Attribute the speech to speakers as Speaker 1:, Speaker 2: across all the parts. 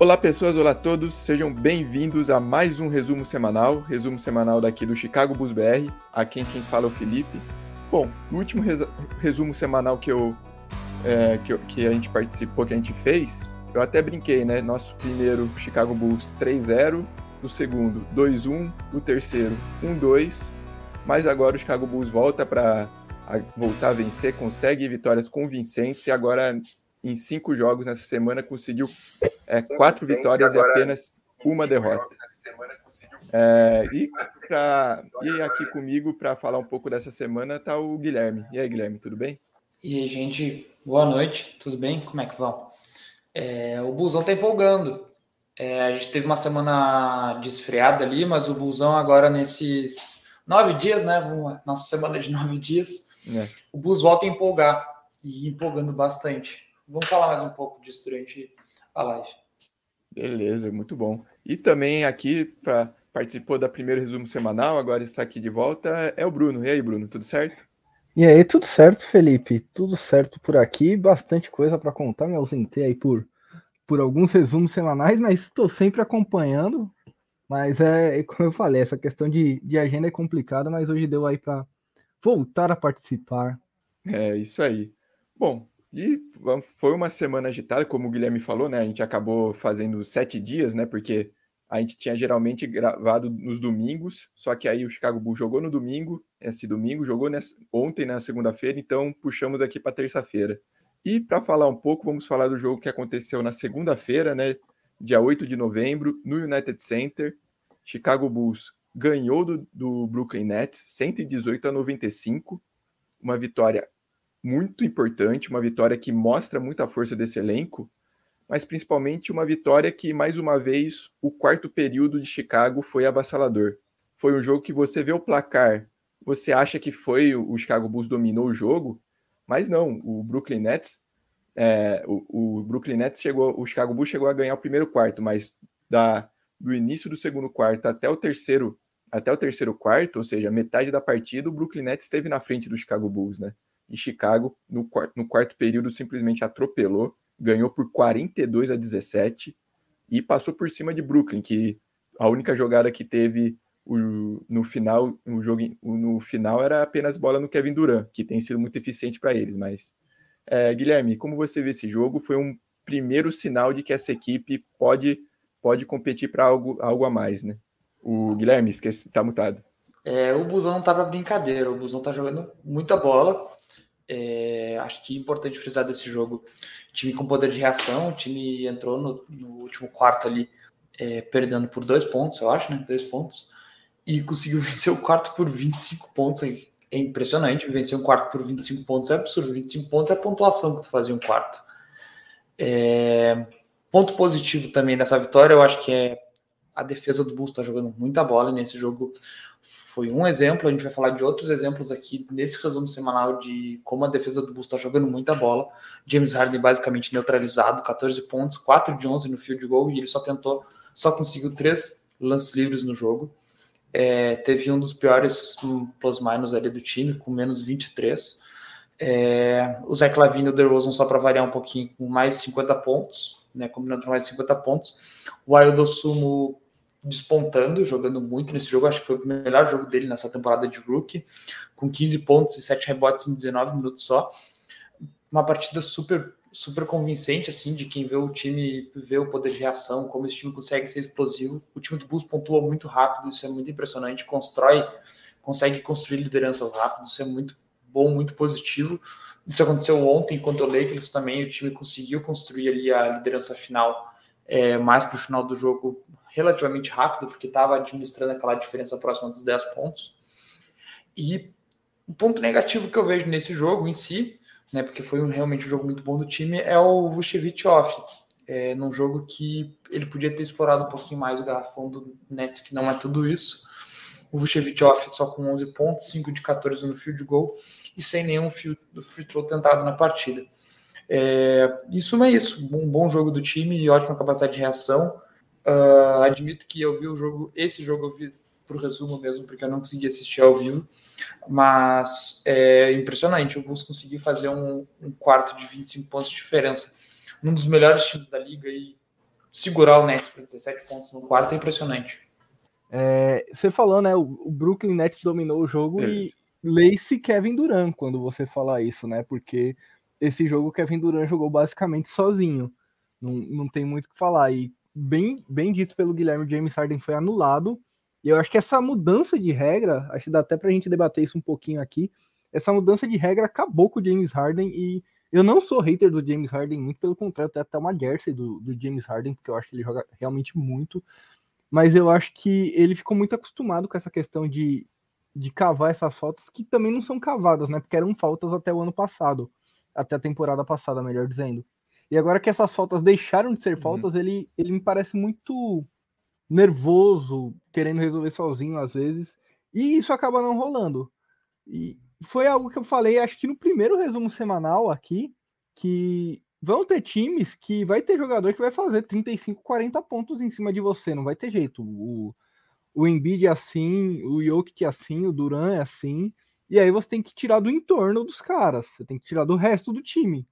Speaker 1: Olá pessoas, olá a todos, sejam bem-vindos a mais um resumo semanal, resumo semanal daqui do Chicago Bulls BR, aqui quem fala é o Felipe. Bom, no último resumo semanal que, eu, é, que, eu, que a gente participou, que a gente fez, eu até brinquei, né? Nosso primeiro Chicago Bulls 3-0, o segundo 2-1, o terceiro 1-2, mas agora o Chicago Bulls volta para voltar a vencer, consegue vitórias convincentes e agora em cinco jogos nessa semana conseguiu é, quatro vitórias e apenas uma derrota. É, e, pra, e aqui comigo para falar um pouco dessa semana está o Guilherme. E aí, Guilherme, tudo bem?
Speaker 2: E aí, gente, boa noite, tudo bem? Como é que vão? É, o Busão está empolgando. É, a gente teve uma semana desfriada ali, mas o Busão agora nesses nove dias, né? Nossa semana de nove dias, é. o Bus volta a empolgar e empolgando bastante. Vamos falar mais um pouco disso durante a live.
Speaker 1: Beleza, muito bom. E também aqui, para participou da primeiro resumo semanal, agora está aqui de volta, é o Bruno. E aí, Bruno, tudo certo?
Speaker 3: E aí, tudo certo, Felipe? Tudo certo por aqui, bastante coisa para contar. Me ausentei aí por, por alguns resumos semanais, mas estou sempre acompanhando. Mas é, como eu falei, essa questão de, de agenda é complicada, mas hoje deu aí para voltar a participar.
Speaker 1: É, isso aí. Bom, e foi uma semana agitada, como o Guilherme falou, né? A gente acabou fazendo sete dias, né? Porque a gente tinha geralmente gravado nos domingos, só que aí o Chicago Bulls jogou no domingo, esse domingo, jogou nessa, ontem na segunda-feira, então puxamos aqui para terça-feira. E para falar um pouco, vamos falar do jogo que aconteceu na segunda-feira, né? Dia 8 de novembro, no United Center. Chicago Bulls ganhou do, do Brooklyn Nets 118 a 95, uma vitória muito importante, uma vitória que mostra muita força desse elenco, mas principalmente uma vitória que, mais uma vez, o quarto período de Chicago foi avassalador. Foi um jogo que você vê o placar, você acha que foi o Chicago Bulls dominou o jogo, mas não, o Brooklyn Nets, é, o, o, Brooklyn Nets chegou, o Chicago Bulls chegou a ganhar o primeiro quarto, mas da, do início do segundo quarto até o terceiro até o terceiro quarto, ou seja, metade da partida, o Brooklyn Nets esteve na frente do Chicago Bulls, né? E Chicago, no, quarto, no quarto período, simplesmente atropelou, ganhou por 42 a 17 e passou por cima de Brooklyn, que a única jogada que teve o, no final, no jogo no final era apenas bola no Kevin Durant, que tem sido muito eficiente para eles. Mas, é, Guilherme, como você vê esse jogo? Foi um primeiro sinal de que essa equipe pode, pode competir para algo, algo a mais, né? O Guilherme, esqueci, tá mutado.
Speaker 2: É, o Busão não tá para brincadeira, o Busão tá jogando muita bola. É, acho que é importante frisar desse jogo. Time com poder de reação, o time entrou no, no último quarto ali, é, perdendo por dois pontos, eu acho, né? Dois pontos. E conseguiu vencer o quarto por 25 pontos. É impressionante. Vencer um quarto por 25 pontos é absurdo. 25 pontos é a pontuação que tu fazia um quarto. É, ponto positivo também dessa vitória, eu acho que é a defesa do Bulls está jogando muita bola nesse jogo foi um exemplo, a gente vai falar de outros exemplos aqui nesse resumo semanal de como a defesa do Bulls está jogando muita bola. James Harden basicamente neutralizado, 14 pontos, 4 de 11 no field goal e ele só tentou, só conseguiu três lances livres no jogo. É, teve um dos piores plus-minus ali do time, com menos 23. É, o Zach Lavine e o DeRozan, só para variar um pouquinho, com mais 50 pontos, né, combinando mais 50 pontos. O Aildo Sumo despontando, jogando muito nesse jogo. Acho que foi o melhor jogo dele nessa temporada de rookie, com 15 pontos e 7 rebotes em 19 minutos só. Uma partida super super convincente assim de quem vê o time, vê o poder de reação, como esse time consegue ser explosivo. O time do Bulls pontua muito rápido, isso é muito impressionante, constrói, consegue construir lideranças rápido, isso é muito bom, muito positivo. Isso aconteceu ontem contra o Lakers também, o time conseguiu construir ali a liderança final é, mais para o final do jogo relativamente rápido, porque estava administrando aquela diferença próxima dos 10 pontos. E o ponto negativo que eu vejo nesse jogo em si, né, porque foi um, realmente um jogo muito bom do time, é o Vucevic off. É, num jogo que ele podia ter explorado um pouquinho mais o garrafão do Nets, que não é tudo isso. O Vucevic off só com 11 pontos, 5 de 14 no field goal e sem nenhum free throw tentado na partida. É, isso é isso, um bom jogo do time e ótima capacidade de reação. Uh, admito que eu vi o jogo, esse jogo eu vi por resumo mesmo, porque eu não consegui assistir ao vivo, mas é impressionante. O Bulls conseguiu fazer um, um quarto de 25 pontos de diferença num dos melhores times da liga e segurar o Nets para 17 pontos no quarto é impressionante.
Speaker 3: É, você falou, né? O, Brooklyn Nets dominou o jogo é e Lace Kevin Durant quando você falar isso, né? Porque esse jogo Kevin Durant jogou basicamente sozinho. Não, não tem muito o que falar. E bem, bem dito pelo Guilherme, James Harden foi anulado. E eu acho que essa mudança de regra, acho que dá até pra gente debater isso um pouquinho aqui. Essa mudança de regra acabou com o James Harden e eu não sou hater do James Harden, muito pelo contrário, até uma jersey do, do James Harden, porque eu acho que ele joga realmente muito. Mas eu acho que ele ficou muito acostumado com essa questão de, de cavar essas faltas, que também não são cavadas, né? Porque eram faltas até o ano passado, até a temporada passada, melhor dizendo. E agora que essas faltas deixaram de ser uhum. faltas, ele, ele me parece muito nervoso, querendo resolver sozinho às vezes, e isso acaba não rolando. E foi algo que eu falei, acho que no primeiro resumo semanal aqui, que vão ter times que vai ter jogador que vai fazer 35, 40 pontos em cima de você, não vai ter jeito. O, o Embiid é assim, o Jokic é assim, o Duran é assim, e aí você tem que tirar do entorno dos caras, você tem que tirar do resto do time.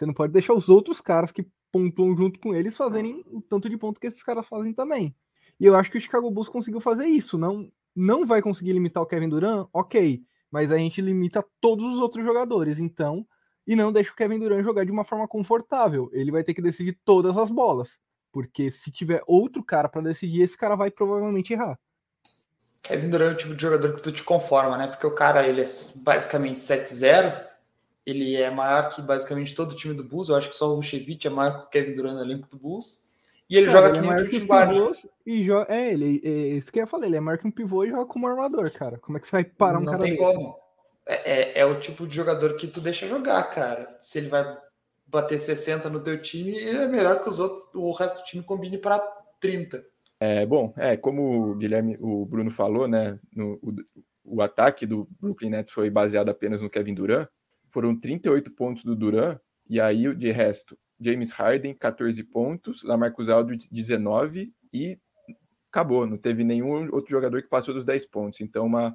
Speaker 3: Você não pode deixar os outros caras que pontuam junto com eles fazerem o tanto de ponto que esses caras fazem também. E eu acho que o Chicago Bulls conseguiu fazer isso. Não, não vai conseguir limitar o Kevin Durant, ok, mas a gente limita todos os outros jogadores, então, e não deixa o Kevin Durant jogar de uma forma confortável. Ele vai ter que decidir todas as bolas, porque se tiver outro cara para decidir, esse cara vai provavelmente errar.
Speaker 2: Kevin Durant é o tipo de jogador que tu te conforma, né? Porque o cara, ele é basicamente 7-0, ele é maior que basicamente todo o time do Bulls. Eu acho que só o Vucevic é maior que o Kevin Durant no elenco do Bulls. E ele joga ele é que nem
Speaker 3: um guard. E joga, é, ele, é, isso que eu ia falar, ele é maior que um pivô e joga como armador, cara. Como é que você vai parar um
Speaker 2: Não
Speaker 3: cara
Speaker 2: tem desse? como. É, é, é, o tipo de jogador que tu deixa jogar, cara. Se ele vai bater 60 no teu time, é melhor que os outros, o resto do time combine para 30.
Speaker 1: É, bom, é, como o Guilherme, o Bruno falou, né, no, o, o ataque do Brooklyn Nets foi baseado apenas no Kevin Durant. Foram 38 pontos do Durant, e aí de resto, James Harden, 14 pontos, Lamarcus Aldridge, 19 e acabou, não teve nenhum outro jogador que passou dos 10 pontos. Então, uma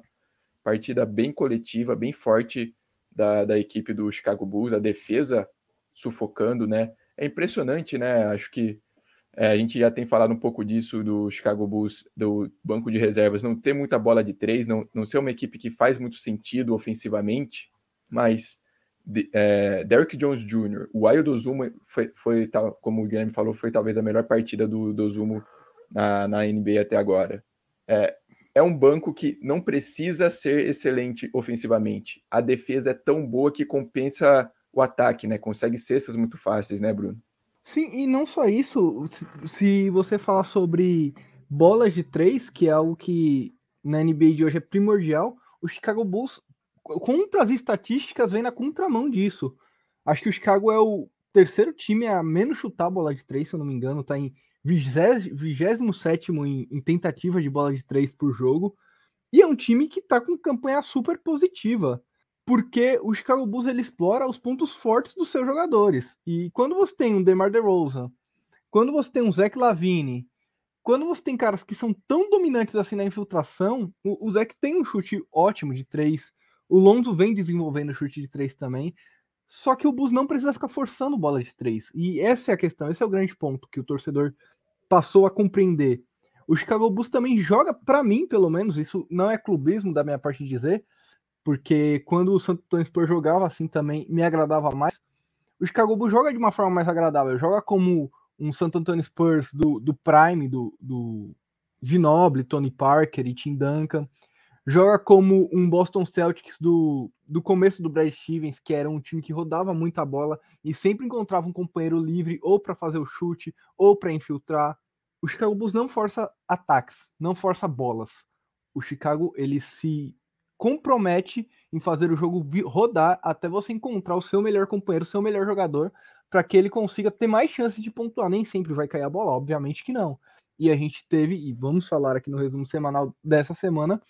Speaker 1: partida bem coletiva, bem forte da, da equipe do Chicago Bulls, a defesa sufocando, né? É impressionante, né? Acho que é, a gente já tem falado um pouco disso do Chicago Bulls, do banco de reservas, não ter muita bola de três, não, não ser uma equipe que faz muito sentido ofensivamente, mas é, Derrick Jones Jr., o Wild Ozumo foi, foi, como o Guilherme falou, foi talvez a melhor partida do, do Ozumo na, na NBA até agora. É, é um banco que não precisa ser excelente ofensivamente. A defesa é tão boa que compensa o ataque, né? Consegue cestas muito fáceis, né, Bruno?
Speaker 3: Sim, e não só isso. Se você falar sobre bolas de três, que é algo que na NBA de hoje é primordial, o Chicago Bulls contra as estatísticas, vem na contramão disso. Acho que o Chicago é o terceiro time a menos chutar a bola de três, se eu não me engano, tá em 27 em, em tentativa de bola de três por jogo. E é um time que tá com campanha super positiva, porque o Chicago Bulls ele explora os pontos fortes dos seus jogadores. E quando você tem um DeMar DeRozan, quando você tem um Zach Lavine, quando você tem caras que são tão dominantes assim na infiltração, o, o Zach tem um chute ótimo de três, o Lonzo vem desenvolvendo chute de três também. Só que o Bulls não precisa ficar forçando bola de três. E essa é a questão, esse é o grande ponto que o torcedor passou a compreender. O Chicago Bulls também joga, para mim, pelo menos, isso não é clubismo da minha parte de dizer, porque quando o Santo Antônio Spurs jogava assim também me agradava mais. O Chicago Bulls joga de uma forma mais agradável, joga como um Santo Antônio Spurs do, do Prime, do, do Ginoble, Tony Parker e Tim Duncan joga como um Boston Celtics do, do começo do Brad Stevens, que era um time que rodava muita bola e sempre encontrava um companheiro livre ou para fazer o chute ou para infiltrar. O Chicago Bulls não força ataques, não força bolas. O Chicago ele se compromete em fazer o jogo rodar até você encontrar o seu melhor companheiro, o seu melhor jogador, para que ele consiga ter mais chances de pontuar. Nem sempre vai cair a bola, obviamente que não. E a gente teve, e vamos falar aqui no resumo semanal dessa semana,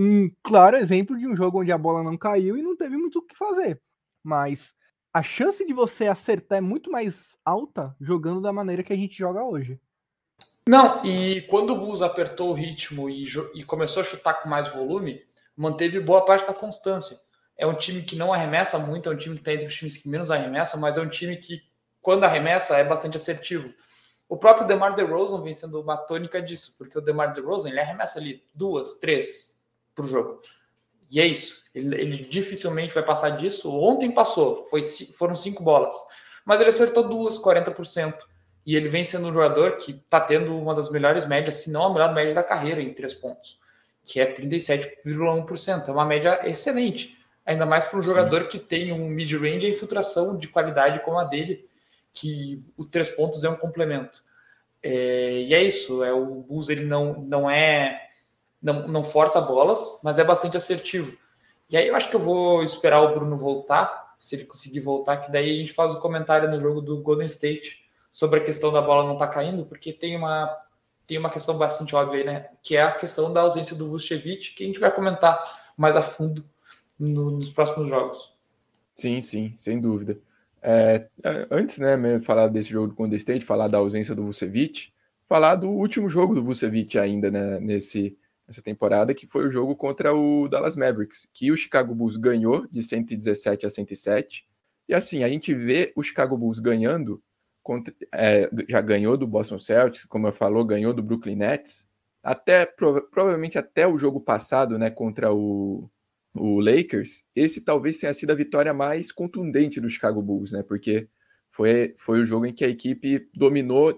Speaker 3: um claro exemplo de um jogo onde a bola não caiu e não teve muito o que fazer. Mas a chance de você acertar é muito mais alta jogando da maneira que a gente joga hoje.
Speaker 2: Não, e quando o Bulls apertou o ritmo e, e começou a chutar com mais volume, manteve boa parte da constância. É um time que não arremessa muito, é um time que está entre os times que menos arremessa, mas é um time que, quando arremessa, é bastante assertivo. O próprio DeMar DeRozan vem sendo uma tônica disso, porque o DeMar DeRozan ele arremessa ali duas, três para o jogo. E é isso. Ele, ele, dificilmente vai passar disso. Ontem passou, foi, foram cinco bolas. Mas ele acertou duas, 40%. E ele vem sendo um jogador que está tendo uma das melhores médias, se não a melhor média da carreira em três pontos, que é 37,1%. É uma média excelente. Ainda mais para um Sim. jogador que tem um mid-range e infiltração de qualidade como a dele, que o três pontos é um complemento. É, e é isso. É, o Bulls ele não, não é. Não, não força bolas, mas é bastante assertivo. E aí eu acho que eu vou esperar o Bruno voltar, se ele conseguir voltar, que daí a gente faz o comentário no jogo do Golden State sobre a questão da bola não estar tá caindo, porque tem uma, tem uma questão bastante óbvia aí, né? Que é a questão da ausência do Vucevic, que a gente vai comentar mais a fundo no, nos próximos jogos.
Speaker 1: Sim, sim, sem dúvida. É, é antes, né, falar desse jogo do Golden State, falar da ausência do Vucevic, falar do último jogo do Vucevic ainda, né, nesse, nessa temporada, que foi o jogo contra o Dallas Mavericks, que o Chicago Bulls ganhou de 117 a 107. E assim, a gente vê o Chicago Bulls ganhando contra, é, já ganhou do Boston Celtics, como eu falou, ganhou do Brooklyn Nets, até provavelmente até o jogo passado, né, contra o, o Lakers, esse talvez tenha sido a vitória mais contundente do Chicago Bulls, né, porque foi, foi o jogo em que a equipe dominou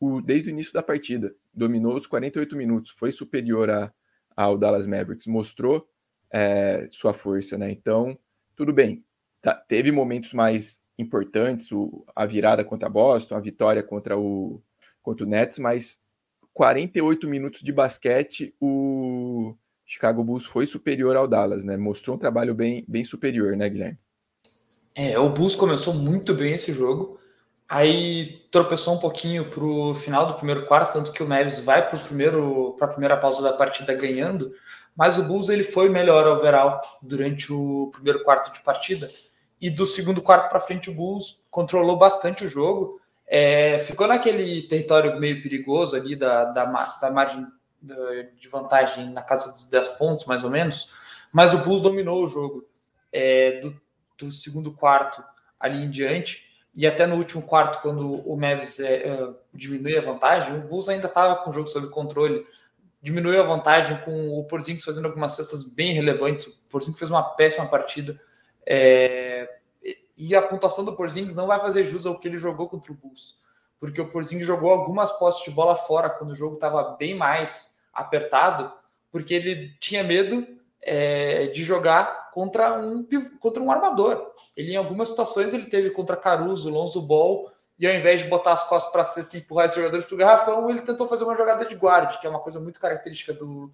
Speaker 1: o, desde o início da partida, dominou os 48 minutos, foi superior a, ao Dallas Mavericks, mostrou é, sua força, né, então tudo bem, tá, teve momentos mais importantes, o, a virada contra Boston, a vitória contra o, contra o Nets, mas 48 minutos de basquete, o Chicago Bulls foi superior ao Dallas, né? Mostrou um trabalho bem, bem superior, né, Guilherme?
Speaker 2: É, o Bulls começou muito bem esse jogo, aí tropeçou um pouquinho para o final do primeiro quarto, tanto que o Mavis vai para a primeira pausa da partida ganhando, mas o Bulls ele foi melhor overall durante o primeiro quarto de partida e do segundo quarto para frente o Bulls controlou bastante o jogo. É, ficou naquele território meio perigoso ali da, da, da margem de vantagem na casa dos 10 pontos, mais ou menos, mas o Bulls dominou o jogo é, do, do, segundo quarto ali em diante, e até no último quarto, quando o Mavis é, é, diminui a vantagem, o Bulls ainda estava com o jogo sob controle, diminuiu a vantagem com o Porzingis fazendo algumas cestas bem relevantes, o Porzingis fez uma péssima partida, é, e a pontuação do Porzingis não vai fazer jus ao que ele jogou contra o Bulls, porque o Porzingis jogou algumas postes de bola fora quando o jogo estava bem mais apertado, porque ele tinha medo é, de jogar contra um contra um armador. Ele em algumas situações ele teve contra Caruso, Lonzo Ball, e ao invés de botar as costas para a cesta e empurrar esses jogadores para o garrafão, ele tentou fazer uma jogada de guarda, que é uma coisa muito característica do,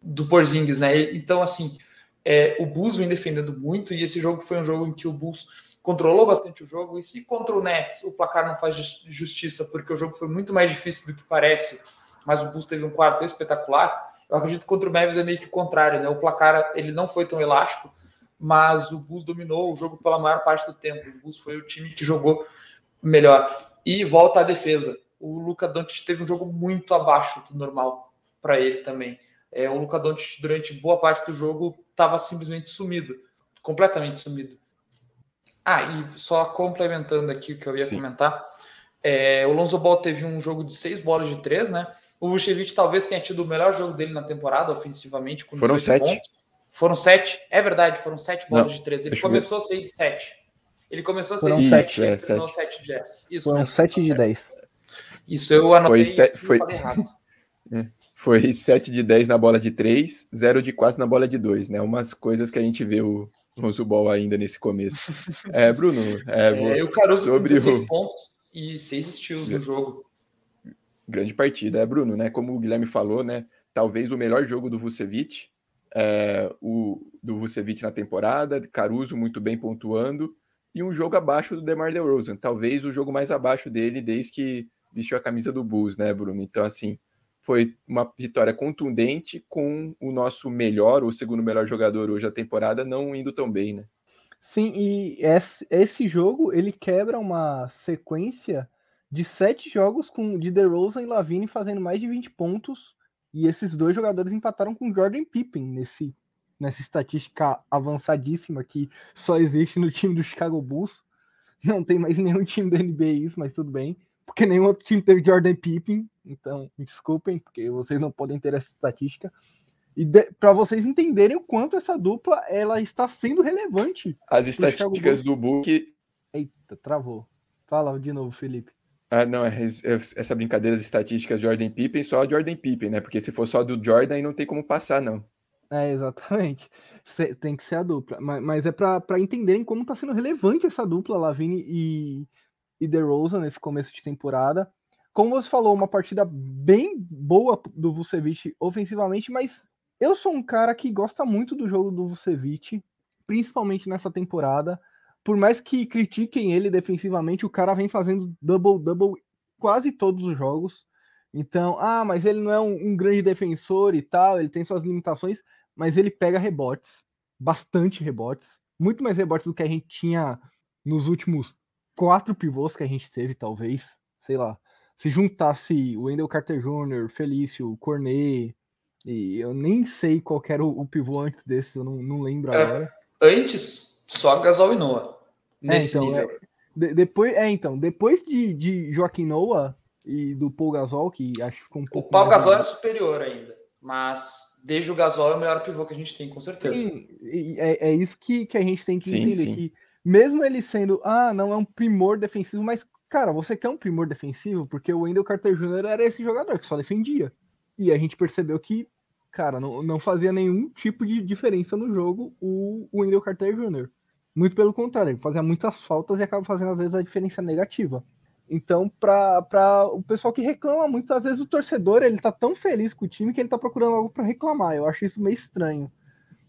Speaker 2: do Porzingis, né? Então, assim, é, o Bulls vem defendendo muito e esse jogo foi um jogo em que o Bulls controlou bastante o jogo. E se contra o Nets o placar não faz justiça, porque o jogo foi muito mais difícil do que parece, mas o Bulls teve um quarto espetacular, eu acredito que contra o Mavis é meio que o contrário, né? O placar ele não foi tão elástico, mas o Bulls dominou o jogo pela maior parte do tempo. O Bulls foi o time que jogou melhor. E volta à defesa. O Luca Doncic teve um jogo muito abaixo do normal para ele também. É, o Luca Doncic durante boa parte do jogo estava simplesmente sumido, completamente sumido. Ah, e só complementando aqui o que eu ia Sim. comentar, é, o Lonzo Ball teve um jogo de seis bolas de três, né? O Vucevic talvez tenha tido o melhor jogo dele na temporada, ofensivamente.
Speaker 1: foram sete. Pontos.
Speaker 2: Foram sete, é verdade, foram sete bolas Não, de três. Ele começou ver. seis de sete. Ele começou
Speaker 3: foram
Speaker 2: seis
Speaker 3: sete,
Speaker 2: de
Speaker 3: sete. É,
Speaker 2: sete de dez.
Speaker 3: Isso foram mesmo, sete de dez.
Speaker 2: Isso eu anotei
Speaker 1: foi, se... foi... É. Foi 7 de 10 na bola de 3, 0 de 4 na bola de 2, né? Umas coisas que a gente vê o, Lonzo Ball ainda nesse começo. É, Bruno, é,
Speaker 2: é, o Caruso sobre o... pontos e 6 steals no jogo.
Speaker 1: Grande partida, é, Bruno, né? Como o Guilherme falou, né? Talvez o melhor jogo do Vucevic, é, o do Vucevic na temporada, Caruso muito bem pontuando, e um jogo abaixo do DeMar DeRozan, talvez o jogo mais abaixo dele desde que vestiu a camisa do Bulls, né, Bruno? Então, assim, foi uma vitória contundente com o nosso melhor, ou segundo melhor jogador hoje da temporada, não indo tão bem, né?
Speaker 3: Sim, e esse jogo ele quebra uma sequência de sete jogos com de DeRozan e Lavine fazendo mais de 20 pontos, e esses dois jogadores empataram com Jordan Pippen nesse nessa estatística avançadíssima que só existe no time do Chicago Bulls. Não tem mais nenhum time da NBA isso, mas tudo bem. porque nenhum outro time teve Jordan Pippen, então me desculpem, porque vocês não podem ter essa estatística. E para vocês entenderem o quanto essa dupla ela está sendo relevante.
Speaker 1: As estatísticas do Book.
Speaker 3: Eita, travou. Fala de novo, Felipe.
Speaker 1: Ah, não, é, é, essa brincadeira das estatísticas Jordan Pippen, só Jordan Pippen, né? Porque se for só do Jordan, aí não tem como passar, não.
Speaker 3: É, exatamente. Tem que ser a dupla. Mas, mas é para entenderem como está sendo relevante essa dupla, Lavine e, e DeRozan nesse começo de temporada. Como você falou, uma partida bem boa do Vucevic ofensivamente, mas eu sou um cara que gosta muito do jogo do Vucevic, principalmente nessa temporada. Por mais que critiquem ele defensivamente, o cara vem fazendo double-double quase todos os jogos. Então, ah, mas ele não é um, um, grande defensor e tal, ele tem suas limitações, mas ele pega rebotes, bastante rebotes, muito mais rebotes do que a gente tinha nos últimos quatro pivôs que a gente teve, talvez. Sei lá. Se juntasse o Wendell Carter Jr., Felício, Cornet, e eu nem sei qual era o, o pivô antes desse, eu não, não lembro é, agora.
Speaker 2: Antes, só Gasol e Noah.
Speaker 3: É, nesse é, então, nível. É, de, depois, é, então, depois de, de Joaquim Noah e do Paul Gasol, que acho que ficou um pouco.
Speaker 2: O Paul Gasol era superior ainda, mas desde o Gasol é o melhor pivô que a gente tem, com certeza. Sim,
Speaker 3: é, é isso que, que a gente tem que sim, entender. Sim. Que mesmo ele sendo, ah, não é um primor defensivo, mas, cara, você quer um primor defensivo? Porque o Wendell Carter Jr. era esse jogador que só defendia. E a gente percebeu que cara, não, não fazia nenhum tipo de diferença no jogo o, o Wendell Carter Jr. Muito pelo contrário, ele fazia muitas faltas e acaba fazendo às vezes a diferença negativa. Então, para o pessoal que reclama muito, às vezes o torcedor ele tá tão feliz com o time que ele tá procurando algo para reclamar. Eu acho isso meio estranho.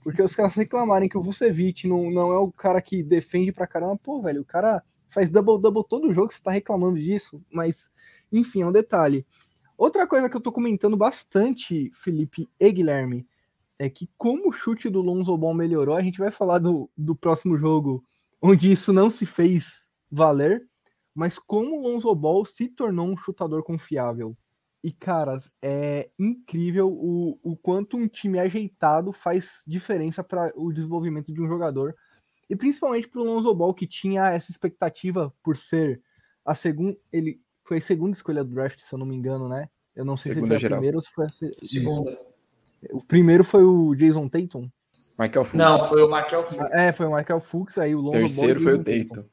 Speaker 3: Porque os caras reclamarem que o Vucevic não, não é o cara que defende pra caramba, pô, velho, o cara faz double-double todo jogo, você tá reclamando disso. Mas, enfim, é um detalhe. Outra coisa que eu tô comentando bastante, Felipe e Guilherme, é que como o chute do Lonzo Ball melhorou, a gente vai falar do, do próximo jogo, onde isso não se fez valer, mas como o Lonzo Ball se tornou um chutador confiável. E, caras, é incrível o, o quanto um time ajeitado faz diferença para o desenvolvimento de um jogador. E principalmente para o Lonzo Ball, que tinha essa expectativa por ser a segunda. Ele foi a segunda escolha do draft, se eu não me engano, né? Eu não sei segunda se foi a primeira ou se foi a segunda. O primeiro foi o Jason Tatum.
Speaker 2: Michael Fuchs. Não, foi o Michael Fuchs.
Speaker 3: É, foi o Michael Fuchs, aí o Lonzo
Speaker 1: Terceiro foi o Tatum.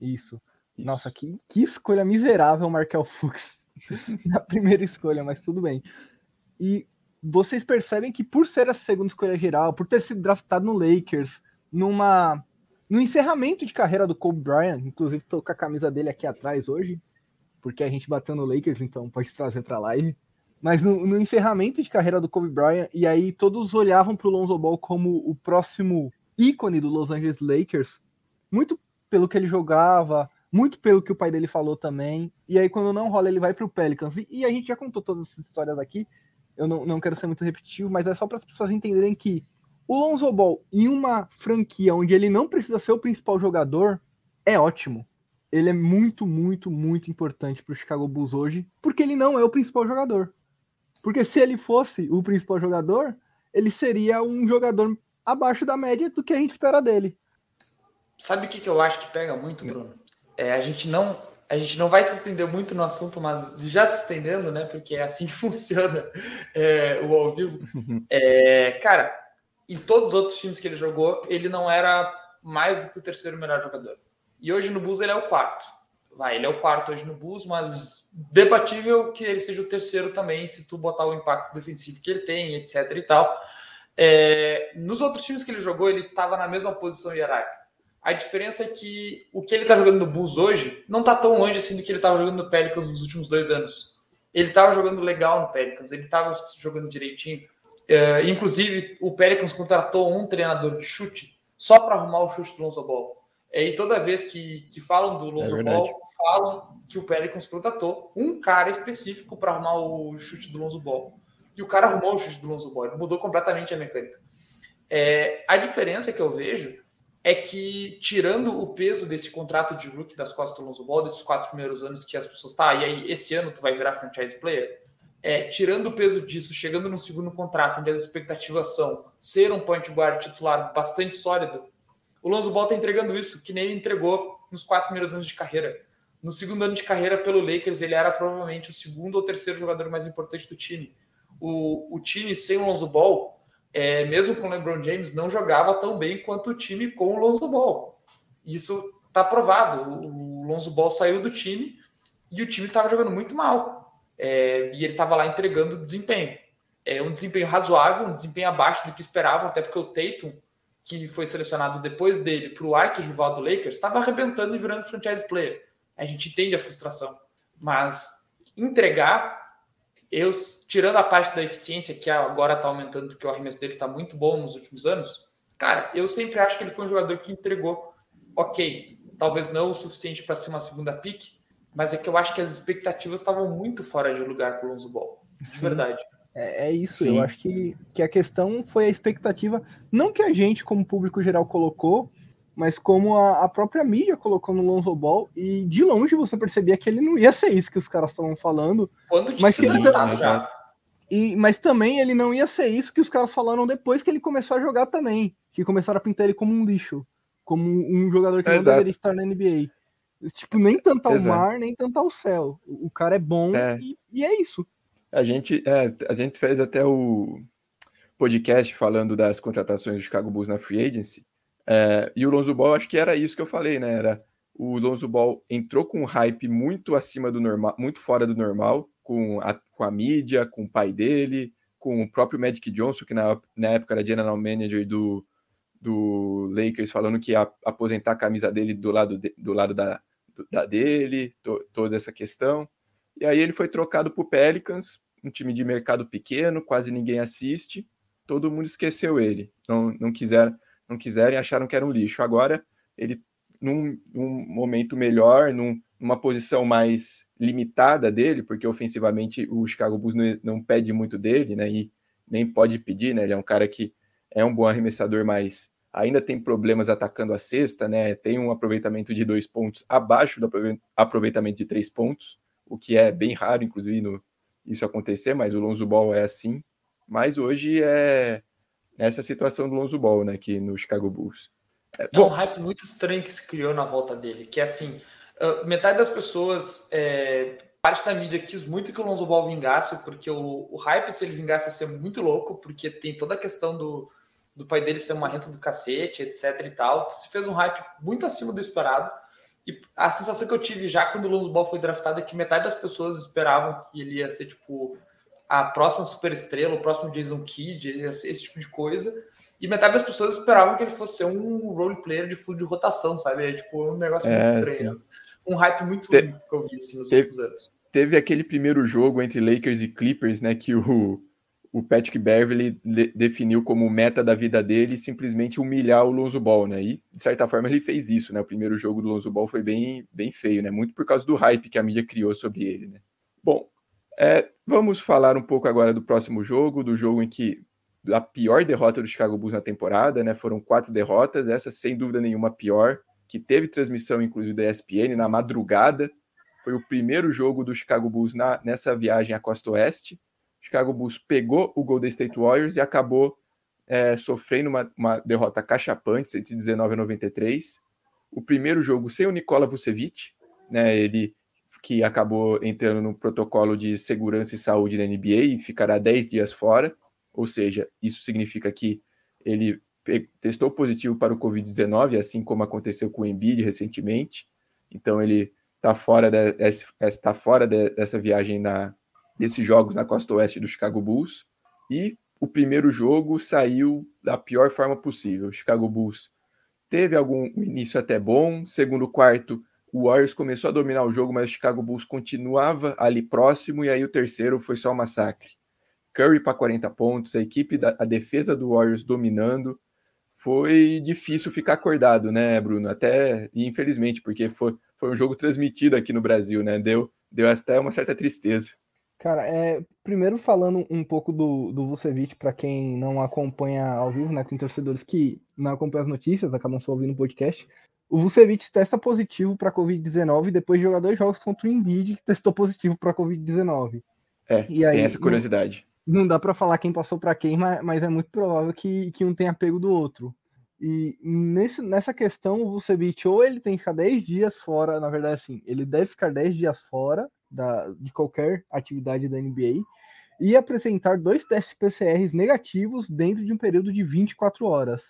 Speaker 3: Isso. Isso. Nossa, que, que escolha miserável o Michael Fuchs na primeira escolha, mas tudo bem. E vocês percebem que por ser a segunda escolha geral, por ter sido draftado no Lakers, numa no encerramento de carreira do Kobe Bryant, inclusive tô com a camisa dele aqui atrás hoje, porque a gente bateu no Lakers, então pode trazer para live. Mas no, no, encerramento de carreira do Kobe Bryant, e aí todos olhavam para o Lonzo Ball como o próximo ícone do Los Angeles Lakers, muito pelo que ele jogava, muito pelo que o pai dele falou também. E aí, quando não rola, ele vai para o Pelicans. E, e, a gente já contou todas essas histórias aqui. Eu não, não quero ser muito repetitivo, mas é só para as pessoas entenderem que o Lonzo Ball, em uma franquia onde ele não precisa ser o principal jogador, é ótimo ele é muito, muito, muito importante para o Chicago Bulls hoje, porque ele não é o principal jogador. Porque se ele fosse o principal jogador, ele seria um jogador abaixo da média do que a gente espera dele.
Speaker 2: Sabe o que, que eu acho que pega muito, Bruno? É, a gente não a gente não vai se estender muito no assunto, mas já se estendendo, né? Porque é assim que funciona é, o ao vivo. É, cara, em todos os outros times que ele jogou, ele não era mais do que o terceiro melhor jogador. E hoje no Bulls ele é o quarto. Vai, ele é o quarto hoje no Bulls, mas debatível que ele seja o terceiro também, se tu botar o impacto defensivo que ele tem, etc e tal. É, nos outros times que ele jogou, ele estava na mesma posição hierárquica. A diferença é que o que ele está jogando no Bulls hoje não está tão longe assim do que ele estava jogando no Pelicans nos últimos dois anos. Ele estava jogando legal no Pelicans, ele estava jogando direitinho. É, inclusive, o Pelicans contratou um treinador de chute só para arrumar o chute do Lonzo Ball. E toda vez que, que falam do Lonzo é Ball, falam que o Pelicans contratou um cara específico para arrumar o chute do Lonzo Ball. E o cara arrumou o chute do Lonzo Ball, mudou completamente a mecânica. É, a diferença que eu vejo é que, tirando o peso desse contrato de rookie das costas do Lonzo Ball, desses quatro primeiros anos que as pessoas, tá, e aí esse ano tu vai virar franchise player, é, tirando o peso disso, chegando no segundo contrato, onde as expectativas são ser um point guard titular bastante sólido, o Lonzo Ball está entregando isso, que nem ele entregou nos quatro primeiros anos de carreira. no segundo ano de carreira pelo Lakers, ele era provavelmente o segundo ou terceiro jogador mais importante do time. O, o time sem o Lonzo Ball, é, mesmo com o LeBron James, não jogava tão bem quanto o time com o Lonzo Ball. Isso está provado. O, o Lonzo Ball saiu do time e o time estava jogando muito mal. É, e ele estava lá entregando desempenho. É um desempenho razoável, um desempenho abaixo do que esperavam, até porque o Tatum, que foi selecionado depois dele para o arqui-rival do Lakers, estava arrebentando e virando franchise player a gente entende a frustração. Mas entregar, eu, tirando a parte da eficiência, que agora está aumentando, porque o arremesso dele está muito bom nos últimos anos, cara, eu sempre acho que ele foi um jogador que entregou ok. Talvez não o suficiente para ser uma segunda pick, mas é que eu acho que as expectativas estavam muito fora de lugar com o Lonzo Ball. De verdade.
Speaker 3: É, é isso, Sim. eu acho que, que a questão foi a expectativa, não que a gente, como público geral, colocou, mas como a, a, própria mídia colocou no Lonzo Ball, e de longe você percebia que ele não ia ser isso que os caras estavam falando.
Speaker 2: Quando
Speaker 3: mas que ele
Speaker 2: já.
Speaker 3: E, mas também ele não ia ser isso que os caras falaram depois que ele começou a jogar também. Que começaram a pintar ele como um lixo. Como um jogador que Exato. não deveria estar na NBA. Tipo, nem tanto ao Exato. mar, nem tanto ao céu. O cara é bom é. E, e, é isso.
Speaker 1: A gente, é, a gente fez até o podcast falando das contratações do Chicago Bulls na Free Agency. É, e o Lonzo Ball, acho que era isso que eu falei, né? Era o Lonzo Ball entrou com um hype muito acima do normal, muito fora do normal, com a, com a mídia, com o pai dele, com o próprio Magic Johnson, que na, na época era general manager do, do Lakers, falando que ia aposentar a camisa dele do lado, de, do lado da, do, da dele, to, toda essa questão. E aí ele foi trocado para o Pelicans, um time de mercado pequeno, quase ninguém assiste, todo mundo esqueceu ele, não, não quiseram não quiseram e acharam que era um lixo. Agora, ele, num, num momento melhor, num, numa posição mais limitada dele, porque ofensivamente o Chicago Bulls não, não, pede muito dele, né? E nem pode pedir, né? Ele é um cara que é um bom arremessador, mas ainda tem problemas atacando a cesta, né? Tem um aproveitamento de dois pontos abaixo do aproveitamento de três pontos, o que é bem raro, inclusive, no, isso acontecer, mas o Lonzo Ball é assim. Mas hoje é essa situação do Lonzo Ball, né, aqui no Chicago Bulls.
Speaker 2: É, é um hype muito estranho que se criou na volta dele, que é assim, metade das pessoas, é, parte da mídia quis muito que o Lonzo Ball vingasse, porque o, o hype, se ele vingasse, ia ser muito louco, porque tem toda a questão do, do pai dele ser uma renta do cacete, etc e tal. Se fez um hype muito acima do esperado. E a sensação que eu tive já quando o Lonzo Ball foi draftado é que metade das pessoas esperavam que ele ia ser, tipo, a próxima superestrela, o próximo Jason Kidd, esse, esse, tipo de coisa. E metade das pessoas esperavam que ele fosse um role player de fundo de rotação, sabe? É tipo um negócio é, muito estranho. Sim. Um hype muito Te que eu vi assim, nos teve, últimos anos.
Speaker 1: Teve aquele primeiro jogo entre Lakers e Clippers, né? Que o, o Patrick Beverly de, definiu como meta da vida dele simplesmente humilhar o Lonzo Ball, né? E, de certa forma, ele fez isso, né? O primeiro jogo do Lonzo Ball foi bem, bem feio, né? Muito por causa do hype que a mídia criou sobre ele, né? Bom, é, vamos falar um pouco agora do próximo jogo, do jogo em que a pior derrota do Chicago Bulls na temporada, né? Foram quatro derrotas, essa sem dúvida nenhuma pior, que teve transmissão inclusive da ESPN na madrugada. Foi o primeiro jogo do Chicago Bulls na, nessa viagem à Costa Oeste. Chicago Bulls pegou o Golden State Warriors e acabou é, sofrendo uma, uma derrota cachapante, 119 a 93. O primeiro jogo sem o Nikola Vucevic, né? Ele que acabou entrando no protocolo de segurança e saúde da NBA e ficará 10 dias fora, ou seja, isso significa que ele testou positivo para o Covid-19, assim como aconteceu com o Embiid recentemente, então ele está fora, de, está fora de, dessa viagem na, desses jogos na costa oeste do Chicago Bulls, e o primeiro jogo saiu da pior forma possível. O Chicago Bulls teve algum início até bom, segundo quarto o Warriors começou a dominar o jogo, mas o Chicago Bulls continuava ali próximo, e aí o terceiro foi só um massacre. Curry para 40 pontos, a equipe, da, a defesa do Warriors dominando. Foi difícil ficar acordado, né, Bruno? Até, infelizmente, porque foi, foi um jogo transmitido aqui no Brasil, né? Deu, deu até uma certa tristeza.
Speaker 3: Cara, é, primeiro falando um pouco do, do Vucevic, para quem não acompanha ao vivo, né? Tem torcedores que não acompanham as notícias, acabam só ouvindo o podcast. O Vucevic testa positivo para Covid-19 depois de jogar dois jogos contra o Embiid que testou positivo para Covid-19.
Speaker 1: É, e aí, tem essa curiosidade.
Speaker 3: Não, não dá para falar quem passou para quem, mas, mas, é muito provável que, que um tenha pego do outro. E nesse, nessa questão, o Vucevic ou ele tem que ficar 10 dias fora, na verdade, assim, ele deve ficar 10 dias fora da, de qualquer atividade da NBA e apresentar dois testes PCRs negativos dentro de um período de 24 horas,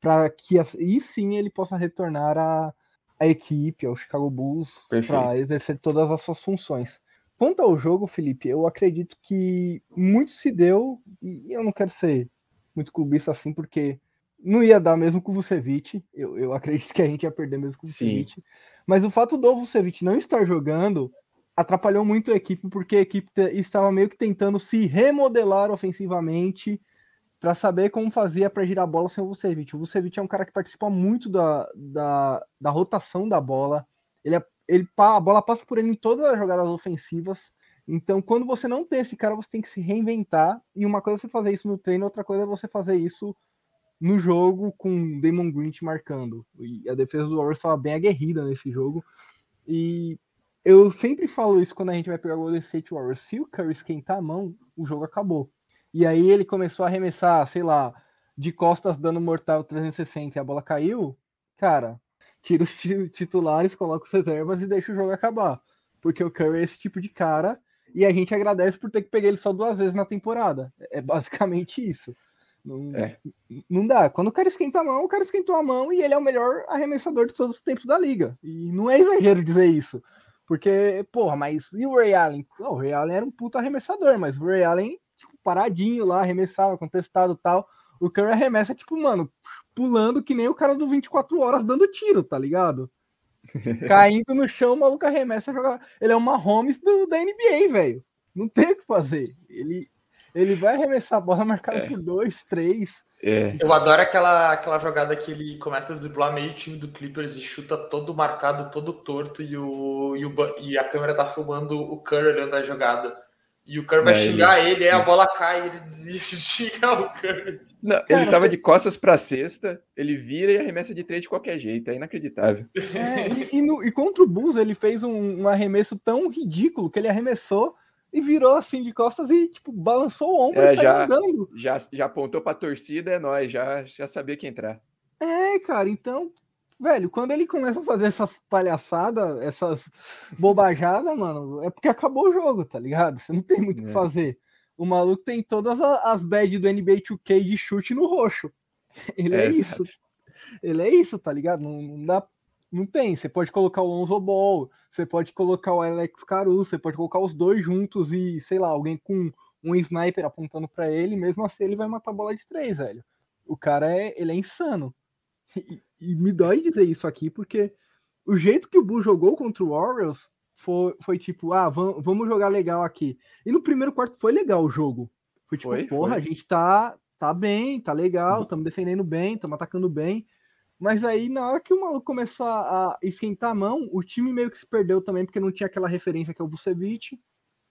Speaker 3: para que aí sim ele possa retornar à, à equipe, ao Chicago Bulls, para exercer todas as suas funções. Quanto ao jogo, Felipe, eu acredito que muito se deu, e eu não quero ser muito clubista assim, porque não ia dar mesmo com o Vucevic. Eu, eu acredito que a gente ia perder mesmo com o Vucevic. Mas o fato do Vucevic não estar jogando atrapalhou muito a equipe, porque a equipe estava meio que tentando se remodelar ofensivamente para saber como fazia para girar a bola sem o Vucevic. O Vucevic é um cara que participa muito da, da, da rotação da bola. Ele, é, ele a bola passa por ele em todas as jogadas ofensivas. Então, quando você não tem esse cara, você tem que se reinventar. E uma coisa é você fazer isso no treino, outra coisa é você fazer isso no jogo com Damon Green marcando. E a defesa do Warriors estava bem aguerrida nesse jogo. E eu sempre falo isso quando a gente vai pegar o Golden State Warriors. Se o Curry esquentar a mão, o jogo acabou. E aí ele começou a arremessar, sei lá, de costas dando mortal 360 e a bola caiu. Cara, tira os titulares, coloca os reservas e deixa o jogo acabar. Porque o Curry é esse tipo de cara e a gente agradece por ter que pegar ele só duas vezes na temporada. É basicamente isso. Não, é. não dá. Quando o cara esquenta a mão, o cara esquentou a mão e ele é o melhor arremessador de todos os tempos da liga. E não é exagero dizer isso. Porque, porra, mas e o Ray Allen? o Ray Allen era um puto arremessador, mas o Ray Allen, tipo, paradinho lá, arremessava, contestado e tal. O Curry arremessa, tipo, mano, pulando que nem o cara do 24 horas dando tiro, tá ligado? Caindo no chão, o maluco arremessa jogar. Ele é uma Holmes do, da NBA, velho. Não tem o que fazer. Ele, ele vai arremessar a bola marcada é. por dois, três.
Speaker 2: É. Eu adoro aquela, aquela jogada que ele começa a driblar meio time do Clippers e chuta todo marcado, todo torto, e, o, e, o, e a câmera tá filmando o Curry olhando a jogada. E o Curry vai é, xingar ele, ele aí a bola cai e ele desiste de xingar o Curry.
Speaker 1: Não, ele tava de costas pra cesta, ele vira e arremessa de três de qualquer jeito, é inacreditável.
Speaker 3: É, e, e, no, e, contra o Bulls ele fez um, um arremesso tão ridículo que ele arremessou e virou assim de costas e, tipo, balançou o ombro
Speaker 1: é, e já, andando. Já, já apontou pra torcida, é nóis, já, já sabia que entrar.
Speaker 3: É, cara, então, velho, quando ele começa a fazer essas palhaçadas, essas bobajadas, mano, é porque acabou o jogo, tá ligado? Você não tem muito o é. que fazer. O maluco tem todas as badges do NBA 2K de chute no roxo. Ele é, é isso. Ele é isso, tá ligado? Não, não dá não tem. Você pode colocar o Lonzo Ball, você pode colocar o Alex Caruso, você pode colocar os dois juntos e, sei lá, alguém com um sniper apontando para ele, mesmo assim ele vai matar a bola de três, velho. O cara é, ele é insano. E, e me dói dizer isso aqui, porque o jeito que o Bull jogou contra o Warriors foi, foi tipo, ah, vamos, vamos jogar legal aqui. E no primeiro quarto foi legal o jogo. Foi tipo, foi, porra, foi. a gente tá, tá bem, tá legal, estamos defendendo bem, estamos atacando bem. Mas aí, na hora que o maluco começou a, esquentar a mão, o time meio que se perdeu também, porque não tinha aquela referência que é o Vucevic.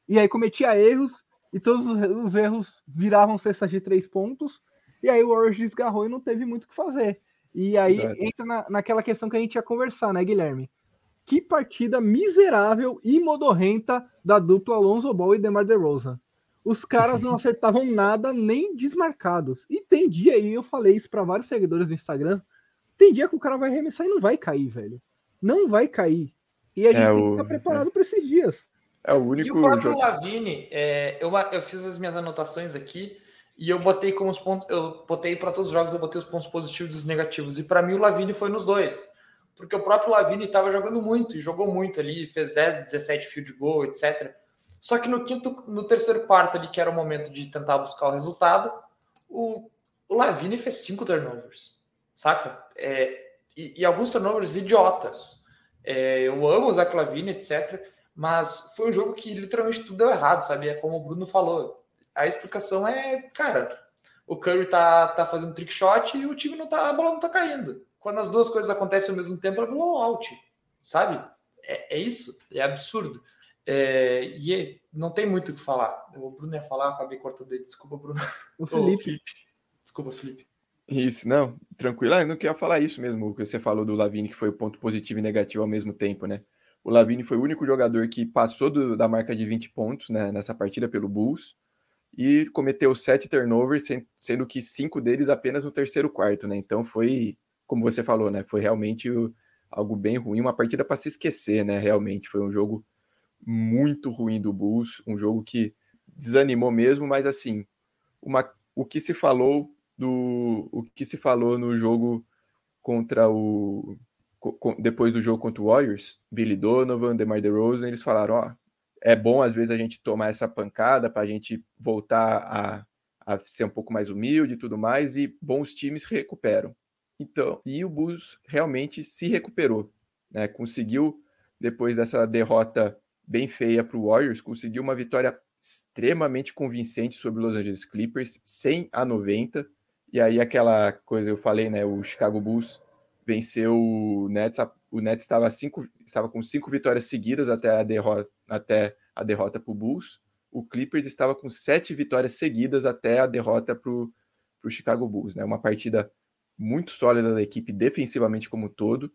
Speaker 3: E aí cometia erros, e todos os erros viravam cestas de três pontos. E aí o Warriors desgarrou e não teve muito o que fazer. E aí Exato. entra na, naquela questão que a gente ia conversar, né, Guilherme? Que partida miserável e modorrenta da dupla Alonso Ball e DeMar DeRozan. Os caras não acertavam nada nem desmarcados. E tem dia aí, eu falei isso para vários seguidores do Instagram, tem dia que o cara vai arremessar e não vai cair, velho. Não vai cair. E a gente é tem o... que estar preparado é. para esses dias.
Speaker 1: É o único. E
Speaker 2: o próprio jogo... Lavine, é, eu, eu fiz as minhas anotações aqui e eu botei como os pontos. Eu botei para todos os jogos, eu botei os pontos positivos e os negativos. E para mim o Lavine foi nos dois. Porque o próprio Lavine estava jogando muito e jogou muito ali, fez 10, 17 field goal, etc. Só que no quinto, no terceiro quarto ali, que era o momento de tentar buscar o resultado, o, o Lavine fez cinco turnovers saca? É, e, e, alguns turnovers idiotas. É, eu amo o Zach Lavine, etc. Mas foi um jogo que literalmente tudo deu errado, sabe? É como o Bruno falou. A explicação é, cara, o Curry tá, tá fazendo trick shot e o time não tá, a bola não tá caindo. Quando as duas coisas acontecem ao mesmo tempo, é blowout, sabe? É, é isso, é absurdo. É, e é, não tem muito o que falar. O Bruno ia falar, acabei cortando ele. Desculpa, Bruno.
Speaker 3: O Felipe. Felipe.
Speaker 2: Desculpa, Felipe.
Speaker 1: Isso, não, tranquilo. Ah, eu não queria falar isso mesmo, que você falou do Lavini, que foi o ponto positivo e negativo ao mesmo tempo, né? O Lavini foi o único jogador que passou do, da marca de 20 pontos né, nessa partida pelo Bulls e cometeu sete turnovers, sendo que cinco deles apenas no terceiro quarto, né? Então foi como você falou, né? Foi realmente algo bem ruim, uma partida para se esquecer, né? Realmente foi um jogo muito ruim do Bulls, um jogo que desanimou mesmo, mas assim, uma, o que se falou do o que se falou no jogo contra o depois do jogo contra o Warriors, Billy Donovan, DeMar DeRozan, eles falaram, ó, é bom às vezes a gente tomar essa pancada para a gente voltar a, a ser um pouco mais humilde e tudo mais, e bons times recuperam. Então, e o Bulls realmente se recuperou, né? Conseguiu depois dessa derrota bem feia para o Warriors, conseguiu uma vitória extremamente convincente sobre os Los Angeles Clippers, 100 a 90. E aí aquela coisa eu falei, né, o Chicago Bulls venceu o Nets, o Nets estava, cinco, estava com cinco vitórias seguidas até a derrota até a derrota para o Bulls. O Clippers estava com sete vitórias seguidas até a derrota para o Chicago Bulls, né? Uma partida muito sólida da equipe defensivamente como um todo.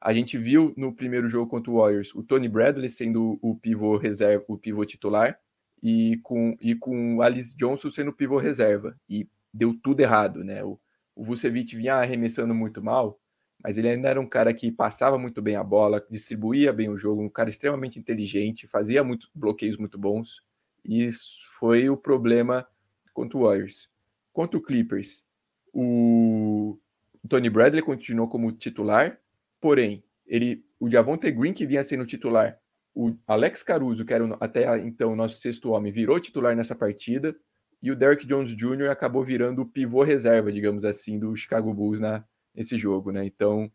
Speaker 1: A gente viu no primeiro jogo contra o Warriors o Tony Bradley sendo o pivô reserva, o pivô titular, e com, e com o Alice Johnson sendo o pivô reserva. E deu tudo errado, né? O, o Vucevic vinha arremessando muito mal, mas ele ainda era um cara que passava muito bem a bola, distribuía bem o jogo, um cara extremamente inteligente, fazia muito, bloqueios muito bons. E foi o problema contra o Warriors. Contra o Clippers, o Tony Bradley continuou como titular, porém, ele, o Javonte Green, que vinha sendo titular, o Alex Caruso, que era até então o nosso sexto homem, virou titular nessa partida, e o Derrick Jones Jr. acabou virando o pivô reserva, digamos assim, do Chicago Bulls na, nesse jogo, né? Então,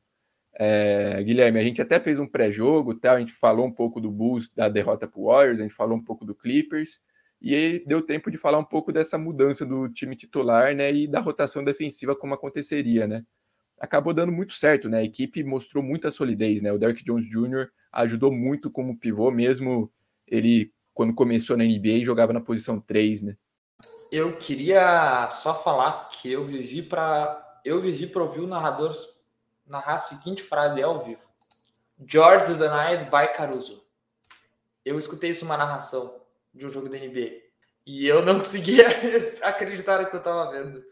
Speaker 1: é, Guilherme, a gente até fez um pré-jogo, tá? a gente falou um pouco do Bulls, da derrota para Warriors, a gente falou um pouco do Clippers, e aí deu tempo de falar um pouco dessa mudança do time titular, né, e da rotação defensiva como aconteceria, né? Acabou dando muito certo, né? A equipe mostrou muita solidez, né? O Derrick Jones Jr. ajudou muito como pivô, mesmo ele quando começou na NBA jogava na posição 3, né?
Speaker 2: Eu queria só falar que eu vivi para eu vivi para ouvir o narrador narrar a seguinte frase ao vivo. George denied by Caruso. Eu escutei isso uma narração de um jogo da NBA. E eu não conseguia acreditar no que eu estava vendo.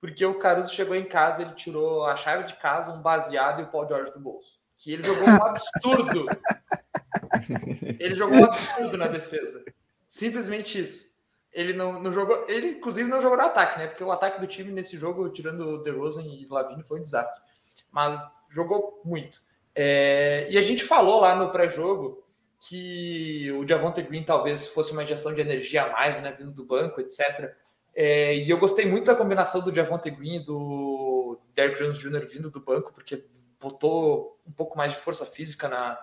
Speaker 2: Porque o Caruso chegou em casa, ele tirou a chave de casa, um baseado e o Paul George do bolso. Que ele jogou um absurdo. ele jogou um absurdo na defesa. Simplesmente isso. Ele não, não jogou. Ele, inclusive, não jogou no ataque, né? Porque o ataque do time nesse jogo, tirando o DeRozan e Lavine, foi um desastre. Mas jogou muito. É, e a gente falou lá no pré-jogo que o Javonte Green talvez fosse uma injeção de energia a mais, né, vindo do banco, etc. É, e eu gostei muito da combinação do Javonte Green e do Derrick Jones Jr. vindo do banco, porque botou um pouco mais de força física na,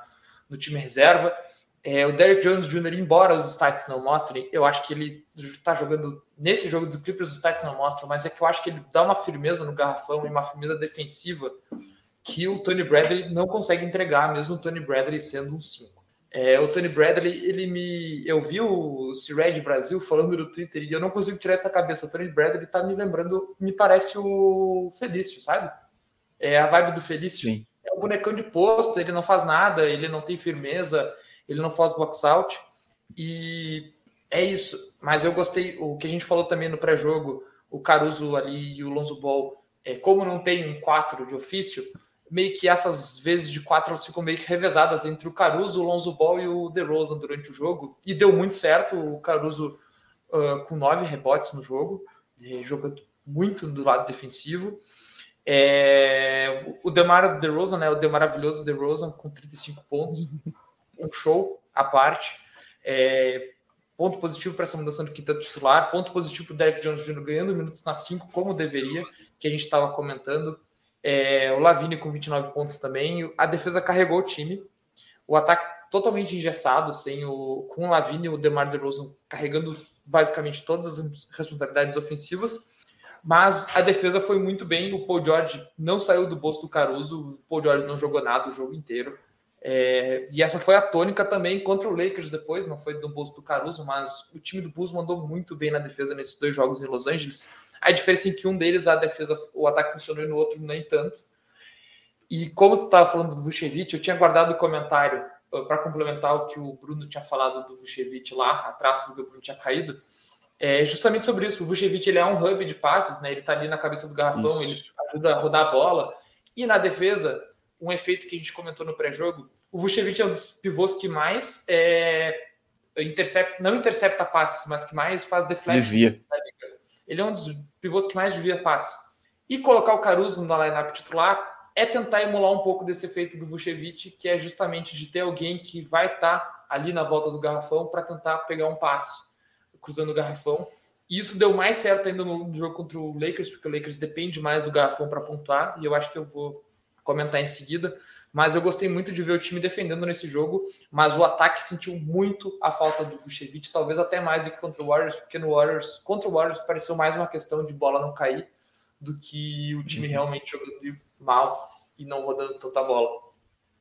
Speaker 2: no time reserva. É, o Derrick Jones Jr., embora os stats não mostrem, eu acho que ele está jogando nesse jogo do Clippers, os stats não mostram, mas é que eu acho que ele dá uma firmeza no garrafão e uma firmeza defensiva que o Tony Bradley não consegue entregar, mesmo o Tony Bradley sendo um 5. É, o Tony Bradley, ele me. Eu vi o Red Brasil falando no Twitter e eu não consigo tirar essa cabeça. O Tony Bradley tá me lembrando, me parece o Felício, sabe? É a vibe do Felício. Sim. É um bonecão de posto, ele não faz nada, ele não tem firmeza, ele não faz box out. E é isso. Mas eu gostei, o que a gente falou também no pré-jogo, o Caruso ali e o Lonzo Ball, é, como não tem um 4 de ofício, meio que essas vezes de quatro elas ficam meio que revezadas entre o Caruso, o Lonzo Ball e o DeRozan durante o jogo. E deu muito certo. O Caruso uh, com nove rebotes no jogo, jogando muito do lado defensivo. É, o Demar DeRozan, né, o The maravilhoso DeRozan com 35 pontos, um show à parte. É, ponto positivo para essa mudança de quinta titular, ponto positivo para o Derek Jones Jr. ganhando minutos na 5, como deveria, que a gente estava comentando. É, o Lavini com 29 pontos também. A defesa carregou o time. O ataque totalmente engessado, sem o, com o Lavini e o DeMar DeRozan carregando basicamente todas as responsabilidades ofensivas. Mas a defesa foi muito bem. O Paul George não saiu do bolso do Caruso. O Paul George não jogou nada o jogo inteiro. É, e essa foi a tônica também contra o Lakers depois, não foi do bolso do Caruso, mas o time do Bulls mandou muito bem na defesa nesses dois jogos em Los Angeles. A diferença é que um deles a defesa, o ataque funcionou e no outro nem tanto. E como tu estava falando do Vucevic, eu tinha guardado o comentário uh, para complementar o que o Bruno tinha falado do Vucevic lá atrás, porque o Bruno tinha caído. É justamente sobre isso. O Vucevic ele é um hub de passes, né? Ele está ali na cabeça do garrafão, isso. ele ajuda a rodar a bola. E na defesa, um efeito que a gente comentou no pré-jogo, o Vucevic é um dos pivôs que mais é, intercepta, não intercepta passes, mas que mais faz deflect.
Speaker 1: Desvia.
Speaker 2: Ele é um dos pivôs que mais desvia passes. E colocar o Caruso na lineup titular é tentar emular um pouco desse efeito do Vucevic, que é justamente de ter alguém que vai estar tá ali na volta do garrafão para tentar pegar um passo, cruzando o garrafão. E isso deu mais certo ainda no jogo contra o Lakers, porque o Lakers depende mais do garrafão para pontuar, e eu acho que eu vou comentar em seguida. Mas eu gostei muito de ver o time defendendo nesse jogo, mas o ataque sentiu muito a falta do Vucevic, talvez até mais do que contra o Warriors, porque no Warriors, contra o Warriors pareceu mais uma questão de bola não cair do que o time uhum. realmente jogando mal e não rodando tanta bola.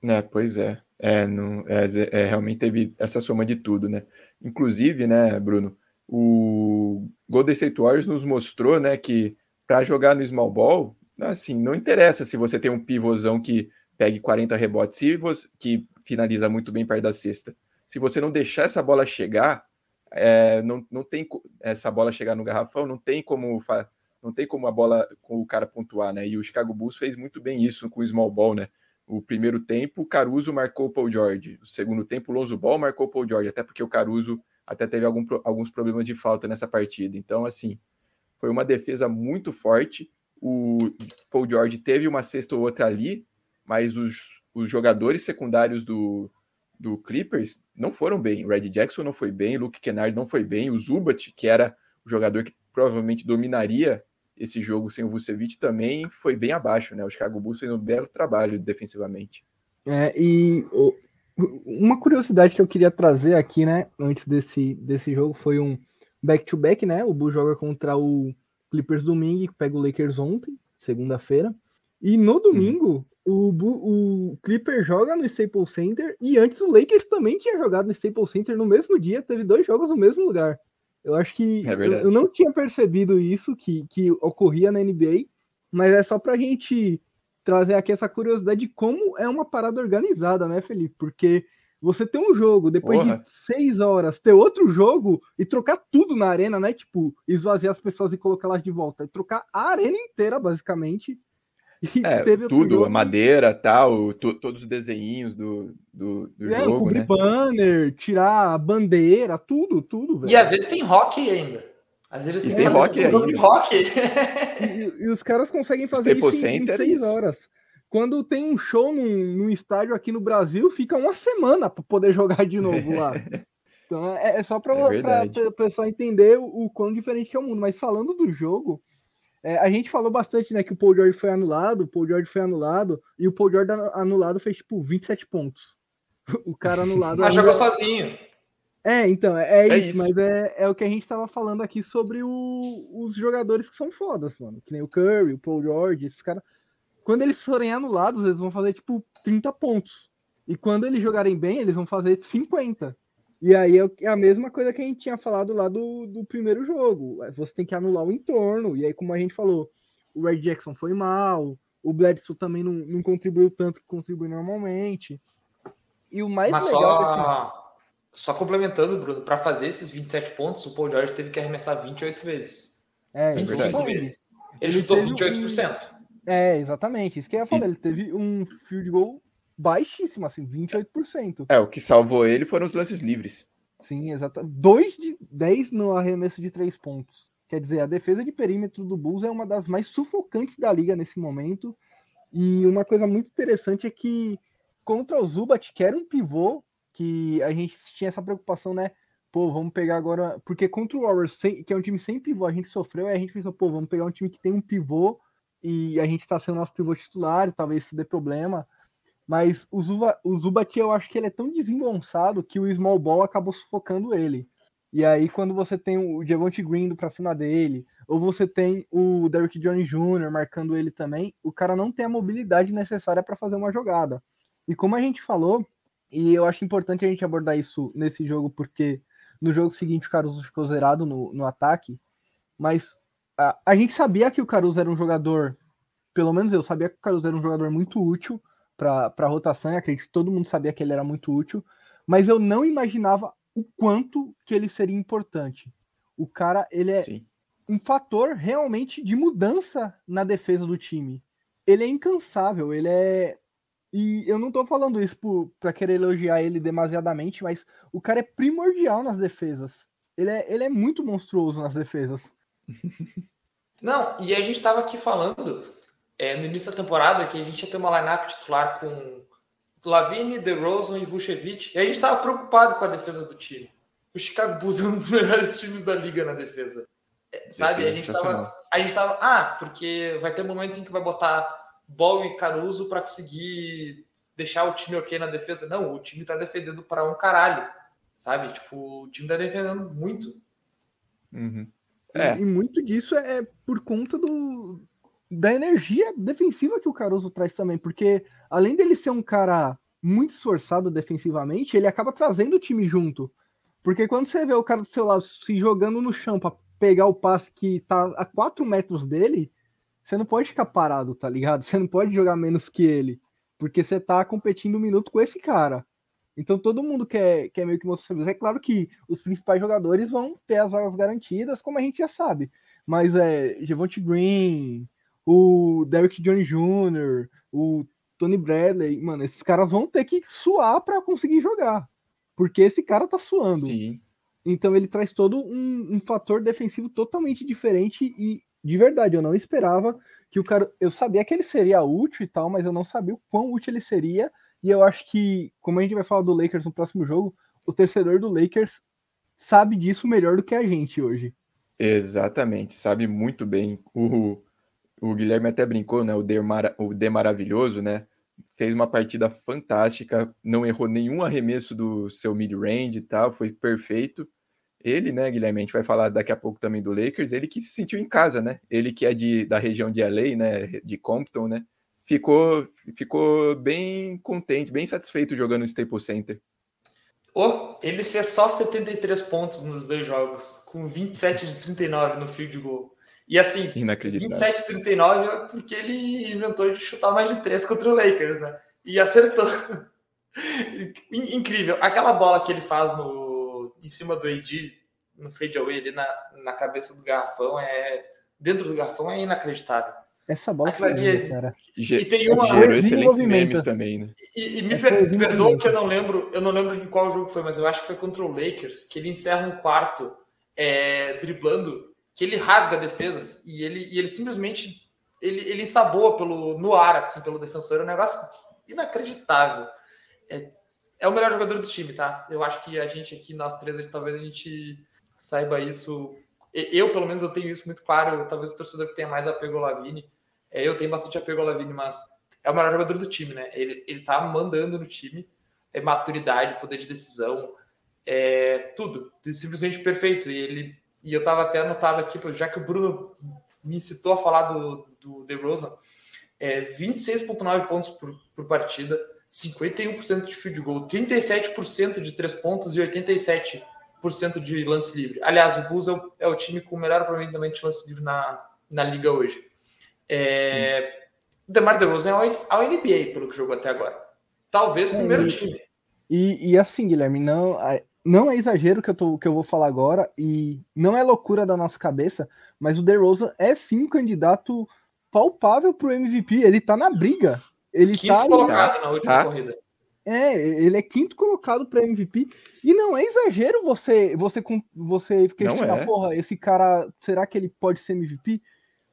Speaker 1: É, pois é. É, não, é, é, realmente teve essa soma de tudo, né? Inclusive, né, Bruno, o Golden State Warriors nos mostrou, né, que para jogar no small ball, assim, não interessa se você tem um pivôzão que pegue 40 rebotes e você, que finaliza muito bem perto da cesta. Se você não deixar essa bola chegar, é, não, não tem essa bola chegar no garrafão, não tem como não tem como a bola com o cara pontuar, né? E o Chicago Bulls fez muito bem isso com o small ball, né? O primeiro tempo, o Caruso marcou o Paul George. O segundo tempo, o Lonzo Ball marcou o Paul George, até porque o Caruso até teve algum, alguns problemas de falta nessa partida. Então, assim, foi uma defesa muito forte. O Paul George teve uma cesta ou outra ali, mas os, os jogadores secundários do, do Clippers não foram bem. Red Jackson não foi bem, Luke Kennard não foi bem, o Zubat, que era o jogador que provavelmente dominaria esse jogo sem o Vucevic, também foi bem abaixo, né? O Chicago Bulls fez um belo trabalho defensivamente.
Speaker 3: É, e uma curiosidade que eu queria trazer aqui, né, antes desse, desse jogo, foi um back-to-back, -back, né? O Bulls joga contra o Clippers domingo e pega o Lakers ontem, segunda-feira. E no uhum. domingo, o, o Clipper joga no Staples Center e antes o Lakers também tinha jogado no Staples Center no mesmo dia, teve dois jogos no mesmo lugar. Eu acho que é eu, eu, não tinha percebido isso que, que ocorria na NBA, mas é só pra gente trazer aqui essa curiosidade de como é uma parada organizada, né, Felipe? Porque você ter um jogo, depois Porra. de seis horas, ter outro jogo e trocar tudo na arena, né? Tipo, esvaziar as pessoas e colocá-las de volta. Trocar a arena inteira, basicamente.
Speaker 1: É, tudo, a madeira, tal, tu, todos os desenhinhos do, do, do é, jogo,
Speaker 3: né? banner, tirar a bandeira, tudo, tudo,
Speaker 2: velho. E às vezes tem rock ainda. Às vezes
Speaker 1: tem, tem rock
Speaker 2: ainda. rock.
Speaker 3: E, e, os caras conseguem fazer Staple isso em, em seis isso. horas. Quando tem um show num, num estádio aqui no Brasil, fica uma semana para poder jogar de novo lá. Então é, é só para é o pessoal entender o, o quão diferente que é o mundo. Mas falando do jogo, é, a gente falou bastante, né, que o Paul George foi anulado, o Paul George foi anulado, e o Paul George anulado fez, tipo, 27 pontos. o cara anulado...
Speaker 2: Mas jogou sozinho.
Speaker 3: É, então, é, é, é isso, isso, mas é, é o que a gente tava falando aqui sobre o, os jogadores que são fodas, mano. Que nem o Curry, o Paul George, esses caras. Quando eles forem anulados, eles vão fazer, tipo, 30 pontos. E quando eles jogarem bem, eles vão fazer 50. E aí é, é a mesma coisa que a gente tinha falado lá do, do primeiro jogo. Você tem que anular o entorno. E aí, como a gente falou, o Red Jackson foi mal, o Bledsoe também não, não contribuiu tanto que contribui normalmente. E o mais
Speaker 2: Mas legal. Só, só complementando, Bruno, para fazer esses 27 pontos, o Paul George teve que arremessar 28 vezes.
Speaker 3: É, 25
Speaker 2: é vezes. Ele, ele chutou 28%. Um...
Speaker 3: É, exatamente. Isso que eu ia falar. Ele teve um field goal baixíssimo, assim, 28%.
Speaker 1: É, o que salvou ele foram os lances livres.
Speaker 3: Sim, exato. 2 de 10 no arremesso de 3 pontos. Quer dizer, a defesa de perímetro do Bulls é uma das mais sufocantes da liga nesse momento. E uma coisa muito interessante é que contra o Zubat, que era um pivô, que a gente tinha essa preocupação, né? Pô, vamos pegar agora. Porque contra o Warriors, que é um time sem pivô, a gente sofreu, e a gente pensou, pô, vamos pegar um time que tem um pivô e a gente tá sendo nosso pivô titular, e talvez isso dê problema. Mas o, Zuba, o eu acho que ele é tão desengonçado que o small ball acabou sufocando ele. E aí, quando você tem o Javonte Green para cima dele, ou você tem o Derrick Jones Jr. marcando ele também, o cara não tem a mobilidade necessária para fazer uma jogada. E como a gente falou, e eu acho importante a gente abordar isso nesse jogo, porque no jogo seguinte o Caruso ficou zerado no, no ataque, mas a, a gente sabia que o Caruso era um jogador, pelo menos eu sabia que o Caruso era um jogador muito útil, para a rotação, e acredito que todo mundo sabia que ele era muito útil, mas eu não imaginava o quanto que ele seria importante. O cara, ele é Sim. um fator realmente de mudança na defesa do time. ele é incansável, ele é. E eu não tô falando isso para querer elogiar ele demasiadamente, mas o cara é primordial nas defesas. Ele é, ele é muito monstruoso nas defesas.
Speaker 2: Não, e a gente tava aqui falando é, no início da temporada que a gente ia ter uma lineup titular com Lavine, DeRozan e Vucevic, e a gente tava preocupado com a defesa do time. O Chicago Bulls é um dos melhores times da liga na defesa. É, sabe? A gente, tava, a gente tava. Ah, porque vai ter momentos em que vai botar Ball e Caruso para conseguir deixar o time ok na defesa. Não, o time tá defendendo para um caralho. Sabe? Tipo, o time tá defendendo muito.
Speaker 3: Uhum. É. E, muito disso é por conta do, da energia defensiva que o Caruso traz também, porque além dele ser um cara muito esforçado defensivamente, ele acaba trazendo o time junto. Porque quando você vê o cara do seu lado se jogando no chão para pegar o passe que tá a 4 metros dele, você não pode ficar parado, tá ligado? Você não pode jogar menos que ele, porque você tá competindo um minuto com esse cara. Então todo mundo quer, quer meio que mostrar serviço. É claro que os principais jogadores vão ter as vagas garantidas, como a gente já sabe. Mas é Javonte Green, o Derrick Jones Jr., o Tony Bradley, mano, esses caras vão ter que suar para conseguir jogar. Porque esse cara tá suando. Sim. Então ele traz todo um, um, fator defensivo totalmente diferente e de verdade eu não esperava que o cara. Eu sabia que ele seria útil e tal, mas eu não sabia o quão útil ele seria. E eu acho que, como a gente vai falar do Lakers no próximo jogo, o torcedor do Lakers sabe disso melhor do que a gente hoje.
Speaker 1: Exatamente, sabe muito bem. O, o Guilherme até brincou, né? O D, Mar, o D maravilhoso, né? fez uma partida fantástica, não errou nenhum arremesso do seu mid-range e tal, foi perfeito. Ele, né, Guilherme, a gente vai falar daqui a pouco também do Lakers, ele que se sentiu em casa, né? Ele que é de, da região de LA, né, de Compton, né? Ficou, ficou bem contente, bem satisfeito jogando no Staples Center.
Speaker 2: Oh, ele fez só 73 pontos nos dois jogos, com 27 de 39 no field goal. E assim, 27 39 porque ele inventou de chutar mais de três contra o Lakers, né? E acertou. Incrível. Aquela bola que ele faz no, em cima do AD, no fadeaway ali na, na cabeça do garrafão, é dentro do garrafão é inacreditável.
Speaker 3: Essa bola foi linda, cara.
Speaker 2: E tem uma
Speaker 1: gerou excelentes memes também, né?
Speaker 2: E, e me é per perdoa que eu não lembro, eu não lembro em qual jogo foi, mas eu acho que foi contra o Lakers, que ele encerra um quarto é, driblando que ele rasga defesas e ele, e ele simplesmente ele, ele ensaboa pelo, no ar, assim, pelo defensor. É um negócio inacreditável. É, é o melhor jogador do time, tá? Eu acho que a gente aqui, nós três, a gente, talvez a gente saiba isso. Eu, pelo menos, eu tenho isso muito claro. Talvez o torcedor que tenha mais apego ao Lavine. É, eu tenho bastante apego ao Lavine, mas é o melhor jogador do time, né? Ele, ele tá mandando no time. É maturidade, poder de decisão, é tudo. Simplesmente perfeito. E ele e eu estava até anotado aqui, já que o Bruno me incitou a falar do, do DeRozan, é 26,9 pontos por, por partida, 51% de field goal, 37% de três pontos e 87% de lance livre. Aliás, o Bulls é o, é o time com o melhor aproveitamento de lance livre na, na liga hoje. É, DeMar DeRozan é ao NBA, pelo que jogou até agora. Talvez o primeiro time.
Speaker 3: E, e assim, Guilherme, não, não é exagero que eu, tô, que eu vou falar agora, e não é loucura da nossa cabeça, mas o DeRozan é sim um candidato palpável pro MVP. Ele tá na briga. Ele
Speaker 2: quinto
Speaker 3: tá
Speaker 2: colocado ali, na última tá. corrida.
Speaker 3: É, ele é quinto colocado para MVP. E não é exagero você você você questionar, é. porra, esse cara, será que ele pode ser MVP?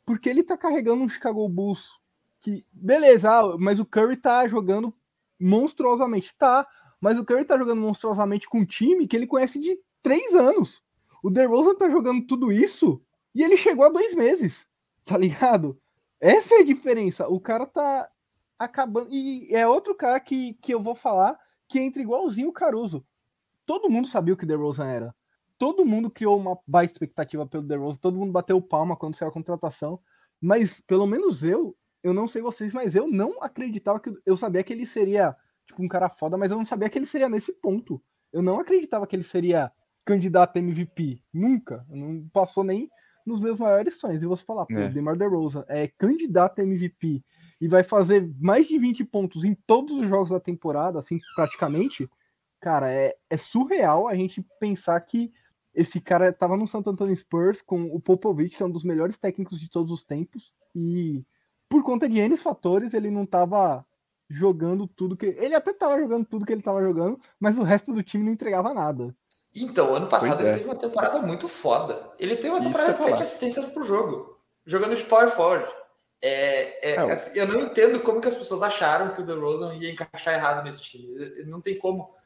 Speaker 3: Porque ele tá carregando um Chicago Bulls que, beleza, ah, mas o Curry tá jogando monstruosamente. Tá, mas o Curry tá jogando monstruosamente com um time que ele conhece de três anos. O DeRozan tá jogando tudo isso e ele chegou a dois meses, tá ligado? Essa é a diferença. O cara tá acabando. E é outro cara que, que eu vou falar que entra igualzinho o Caruso. Todo mundo sabia o que DeRozan era. Todo mundo criou uma baixa expectativa pelo DeRozan. Todo mundo bateu palma quando saiu a contratação. Mas, pelo menos eu, eu não sei vocês, mas eu não acreditava que. Eu sabia que ele seria tipo, um cara foda, mas eu não sabia que ele seria nesse ponto. Eu não acreditava que ele seria candidato a MVP. Nunca. Não passou nem nos meus maiores sonhos. E você falar, pô, é. DeMar DeRozan é candidato a MVP e vai fazer mais de 20 pontos em todos os jogos da temporada, assim, praticamente, cara, é, é surreal a gente pensar que esse cara estava no Santo Antonio Spurs com o Popovich, que é um dos melhores técnicos de todos os tempos, e por conta de N fatores, ele não estava jogando tudo que. Ele até estava jogando tudo que ele estava jogando, mas o resto do time não entregava nada.
Speaker 2: Então, ano passado ele é. teve uma temporada muito foda. Ele teve uma temporada de sete assistências pro jogo, jogando de power forward. É, é, é, assim, eu não entendo como que as pessoas acharam que o DeRozan ia encaixar errado nesse time. Não tem como.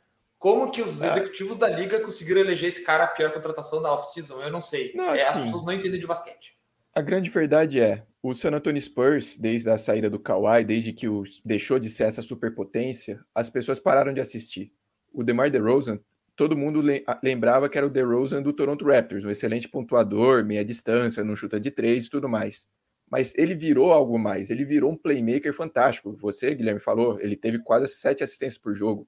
Speaker 2: Como que os é. executivos da liga conseguiram eleger esse cara a pior contratação da off-season? Eu não sei. Não, assim, as pessoas não entendem de basquete.
Speaker 1: A grande verdade é, o San Antonio Spurs, desde a saída do Kawhi, desde que o, deixou de ser essa superpotência, as pessoas pararam de assistir. O DeMar DeRozan, todo mundo lembrava que era o DeRozan do Toronto Raptors, um excelente pontuador, meia distância, não chuta de três e tudo mais. Mas ele virou algo mais, ele virou um playmaker fantástico. Você, Guilherme, falou, ele teve quase sete assistências por jogo.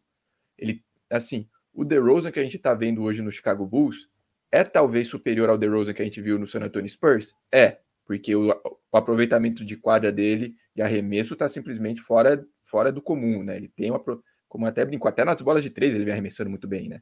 Speaker 1: Ele, assim, o DeRozan que a gente está vendo hoje no Chicago Bulls é talvez superior ao DeRozan que a gente viu no San Antonio Spurs? É, porque o, o aproveitamento de quadra dele de arremesso está simplesmente fora, fora do comum, né? Ele tem uma, como até brincou, até nas bolas de três ele vem arremessando muito bem, né?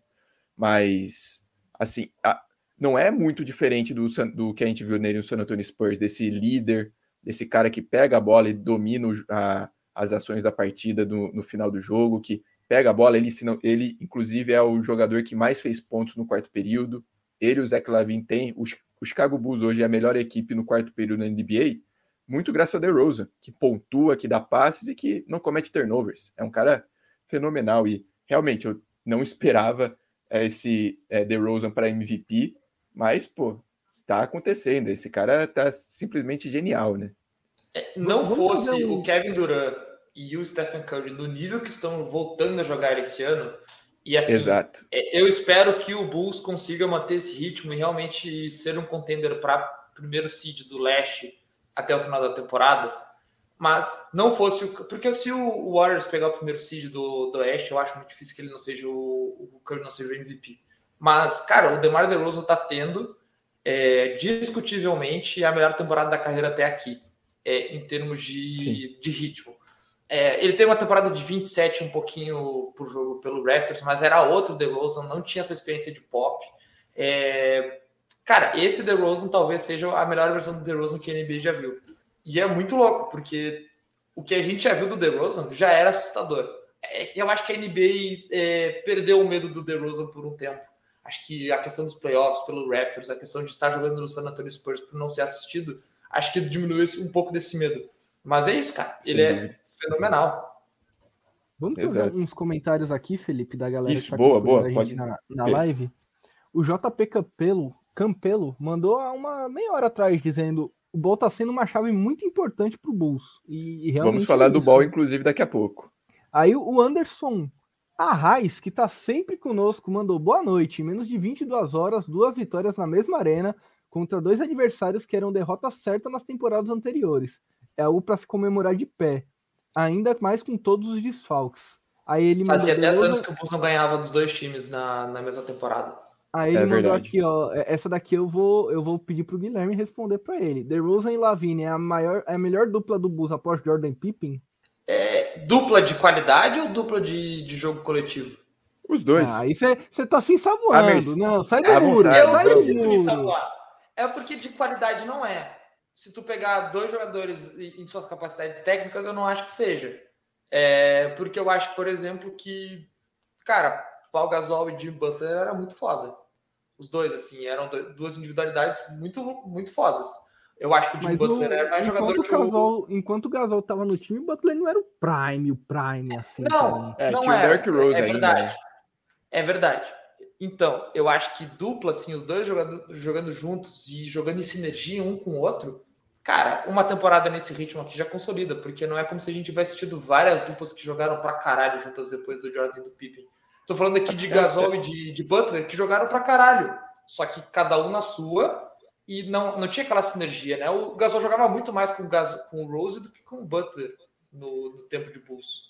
Speaker 1: Mas, assim, a, não é muito diferente do, do que a gente viu nele no San Antonio Spurs, desse líder, desse cara que pega a bola e domina a, as ações da partida no, no final do jogo, que pega a bola, ele, ele inclusive é o jogador que mais fez pontos no quarto período, ele e o Zach Lavin têm, os, o Chicago Bulls hoje é a melhor equipe no quarto período na NBA, muito graças a DeRozan, que pontua, que dá passes e que não comete turnovers. É um cara fenomenal e realmente eu não esperava é, esse é, DeRozan para MVP, mas, pô, está acontecendo. Esse cara tá simplesmente genial, né?
Speaker 2: É, não fosse o Kevin Durant e o Stephen Curry no nível que estão voltando a jogar esse ano, e assim,
Speaker 1: Exato.
Speaker 2: É, eu espero que o Bulls consiga manter esse ritmo e realmente ser um contender para primeiro seed do leste até o final da temporada. Mas não fosse o. Porque se o Warriors pegar o primeiro seed do, do Oeste, eu acho muito difícil que ele não seja o, o Curry não seja o MVP. Mas, cara, o DeMar DeRozan tá tendo é, discutivelmente a melhor temporada da carreira até aqui, é, em termos de, de ritmo. É, ele teve uma temporada de 27 um pouquinho por jogo pelo Raptors, mas era outro DeRozan, não tinha essa experiência de pop. É, cara, esse DeRozan talvez seja a melhor versão do DeRozan que a NBA já viu. E é muito louco, porque o que a gente já viu do DeRozan já era assustador. É, eu acho que a NBA é, perdeu o medo do DeRozan por um tempo. Acho que a questão dos playoffs pelo Raptors, a questão de estar jogando no San Antonio Spurs por não ser assistido, acho que diminuiu um pouco desse medo. Mas é isso, cara. Sim. Ele é fenomenal.
Speaker 3: Vamos fazer uns comentários aqui, Felipe, da galera
Speaker 1: Isso, que tá boa, boa,
Speaker 3: pode... na, na live. O JP Campelo, Campelo mandou há uma meia hora atrás dizendo o Ball tá sendo uma chave muito importante pro Bulls. E, e
Speaker 1: Vamos falar é do Ball, inclusive, daqui a pouco.
Speaker 3: Aí o Anderson Arraes, que tá sempre conosco, mandou boa noite. Em menos de 22 horas, duas vitórias na mesma arena contra dois adversários que eram derrotas certas nas temporadas anteriores. É algo para se comemorar de pé ainda mais com todos os desfalques. Aí ele
Speaker 2: Fazia 10 anos que o Bulls não ganhava dos dois times na, na mesma temporada.
Speaker 3: Aí ele é mandou verdade. aqui, ó. É, essa daqui eu vou, eu vou pedir pro Guilherme responder para ele. DeRozan e Lavine é a maior, é a melhor dupla do Bulls após Jordan Pippen?
Speaker 2: É, dupla de qualidade ou dupla de, de jogo coletivo?
Speaker 1: Os dois.
Speaker 3: Ah, aí você tá se ensaboando. Não, sai do muro.
Speaker 2: Eu
Speaker 3: sai
Speaker 2: preciso me ensaboar. É porque de qualidade não é se tu pegar dois jogadores em suas capacidades técnicas, eu não acho que seja. É, porque eu acho, por exemplo, que, cara, Paul Gasol e Jim Butler era muito foda. Os dois, assim, eram duas individualidades muito, muito fodas. Eu acho que o Jim Mas Butler o, era mais jogador que
Speaker 3: Gasol, o... Enquanto o Gasol tava no time, o Butler não era o prime, o prime, assim.
Speaker 2: Não, é, não tinha era. o Derrick Rose é, é ainda, verdade. Né? É verdade. Então, eu acho que dupla, assim, os dois jogando, jogando juntos e jogando em sinergia um com o outro, cara, uma temporada nesse ritmo aqui já consolida, porque não é como se a gente tivesse tido várias duplas que jogaram pra caralho juntas depois do Jordan e do Pippen. Tô falando aqui de Gasol e de, de Butler que jogaram pra caralho, só que cada um na sua e não, não tinha aquela sinergia, né? O Gasol jogava muito mais com o, Gasol, com o Rose do que com o Butler no, no tempo de Bulls.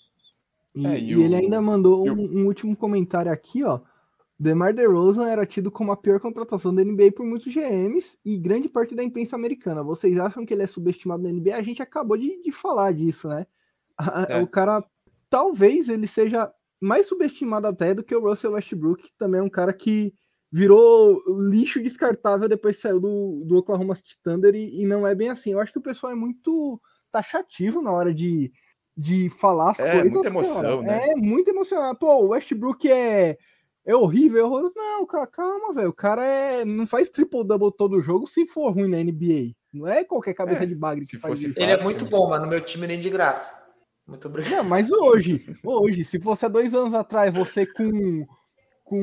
Speaker 3: E, é, e, e o... ele ainda mandou um, um último comentário aqui, ó. DeMar DeRozan era tido como a pior contratação da NBA por muitos GMs e grande parte da imprensa americana. Vocês acham que ele é subestimado na NBA? A gente acabou de, de falar disso, né? É. O cara, talvez ele seja mais subestimado até do que o Russell Westbrook, que também é um cara que virou lixo descartável depois que saiu do, do Oklahoma City Thunder e, e não é bem assim. Eu acho que o pessoal é muito taxativo na hora de, de falar as
Speaker 1: é,
Speaker 3: coisas.
Speaker 1: Muita emoção,
Speaker 3: cara. né? É muito emocionante. Pô, o Westbrook é, é horrível, é horroroso. Não, calma, velho. O cara é, não faz triple-double todo jogo se for ruim na NBA. Não é qualquer cabeça
Speaker 1: É,
Speaker 3: de bagre
Speaker 1: se
Speaker 3: que faz
Speaker 1: fosse
Speaker 3: isso.
Speaker 2: Ele é muito
Speaker 1: né?
Speaker 2: bom, mas no meu time nem de graça. Muito obrigado.
Speaker 3: Não, mas hoje, hoje, se fosse há dois anos atrás, você com, com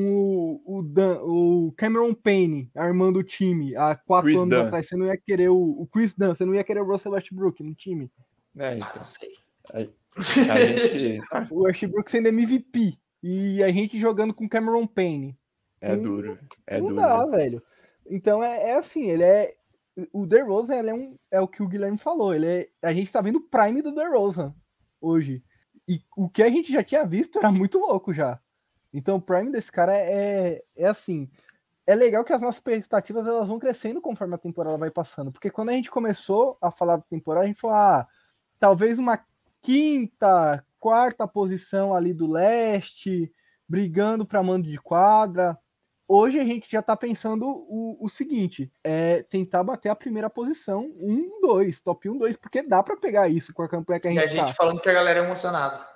Speaker 3: o, o, Dan- o Cameron Payne armando o time, há quatro
Speaker 1: Chris
Speaker 3: anos
Speaker 1: Dunn.
Speaker 3: atrás, você não ia querer o, o Chris Dunn, você não ia querer o Russell Westbrook no time.
Speaker 1: É,
Speaker 2: Ah,
Speaker 1: então.
Speaker 2: não sei.
Speaker 1: Aí, a gente. ah,
Speaker 3: O Westbrook sendo MVP e a gente jogando com Cameron Payne.
Speaker 1: é
Speaker 3: Não-
Speaker 1: duro. É
Speaker 3: não
Speaker 1: duro.
Speaker 3: dá, velho. Então é, é assim, ele é. O DeRozan ele é, um, é o que o Guilherme falou. Ele é, a gente tá vendo o prime do DeRozan hoje. E o que a gente já tinha visto era muito louco já. Então o prime desse cara é, é assim. É legal que as nossas expectativas elas vão crescendo conforme a temporada vai passando. Porque quando a gente começou a falar da temporada, a gente falou, ah, talvez uma quinta, quarta posição ali do leste, brigando para mando de quadra. Hoje a gente já tá pensando o, o seguinte: é tentar bater a primeira posição, um, dois, top 1, 2, porque dá para pegar isso com a campanha que a
Speaker 2: E
Speaker 3: gente,
Speaker 2: a gente
Speaker 3: tá.
Speaker 2: falando que a galera é emocionada.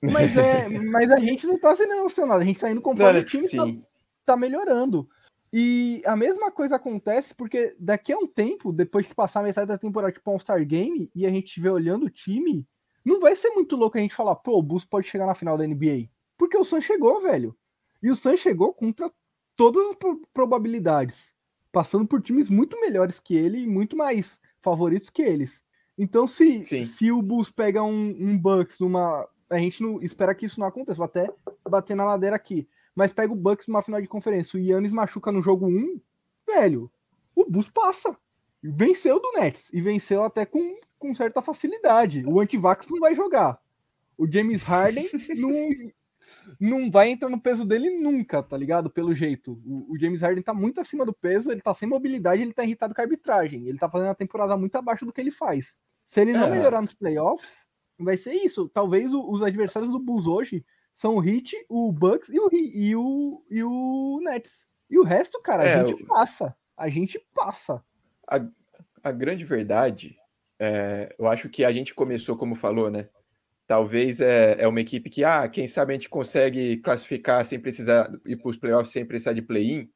Speaker 3: Mas, é, mas a gente não tá sendo emocionado, a gente tá indo conforme o time tá,
Speaker 1: sim.
Speaker 3: tá melhorando. E a mesma coisa acontece porque daqui a um tempo, depois que passar a metade da temporada, tipo All-Star Game, e a gente estiver olhando o time, não vai ser muito louco a gente falar, pô, o Bulls pode chegar na final da NBA. Porque o Sun chegou, velho. E o Sun chegou contra todas as pro- probabilidades, passando por times muito melhores que ele e muito mais favoritos que eles. Então, se,
Speaker 1: Sim.
Speaker 3: se o Bulls pega um, um Bucks numa. A gente não espera que isso não aconteça, vou até bater na ladeira aqui. Mas pega o Bucks numa final de conferência, o Yannis machuca no jogo 1, velho, o Bulls passa. Venceu do Nets e venceu até com, com certa facilidade. O Antivax não vai jogar. O James Harden não, não vai entrar no peso dele nunca, tá ligado? Pelo jeito. O, o James Harden tá muito acima do peso, ele tá sem mobilidade, ele tá irritado com a arbitragem. Ele tá fazendo a temporada muito abaixo do que ele faz. Se ele não
Speaker 1: É.
Speaker 3: melhorar nos playoffs, vai ser isso. Talvez o- os adversários do Bulls hoje são o Heat, o Bucks e o, e o, e o Nets. E o resto, cara,
Speaker 1: É,
Speaker 3: a gente passa. A gente passa.
Speaker 1: A grande verdade, é, eu acho que a gente começou, como falou, né? Talvez é, é uma equipe que, ah, quem sabe a gente consegue classificar sem precisar ir para os playoffs, sem precisar de play-in.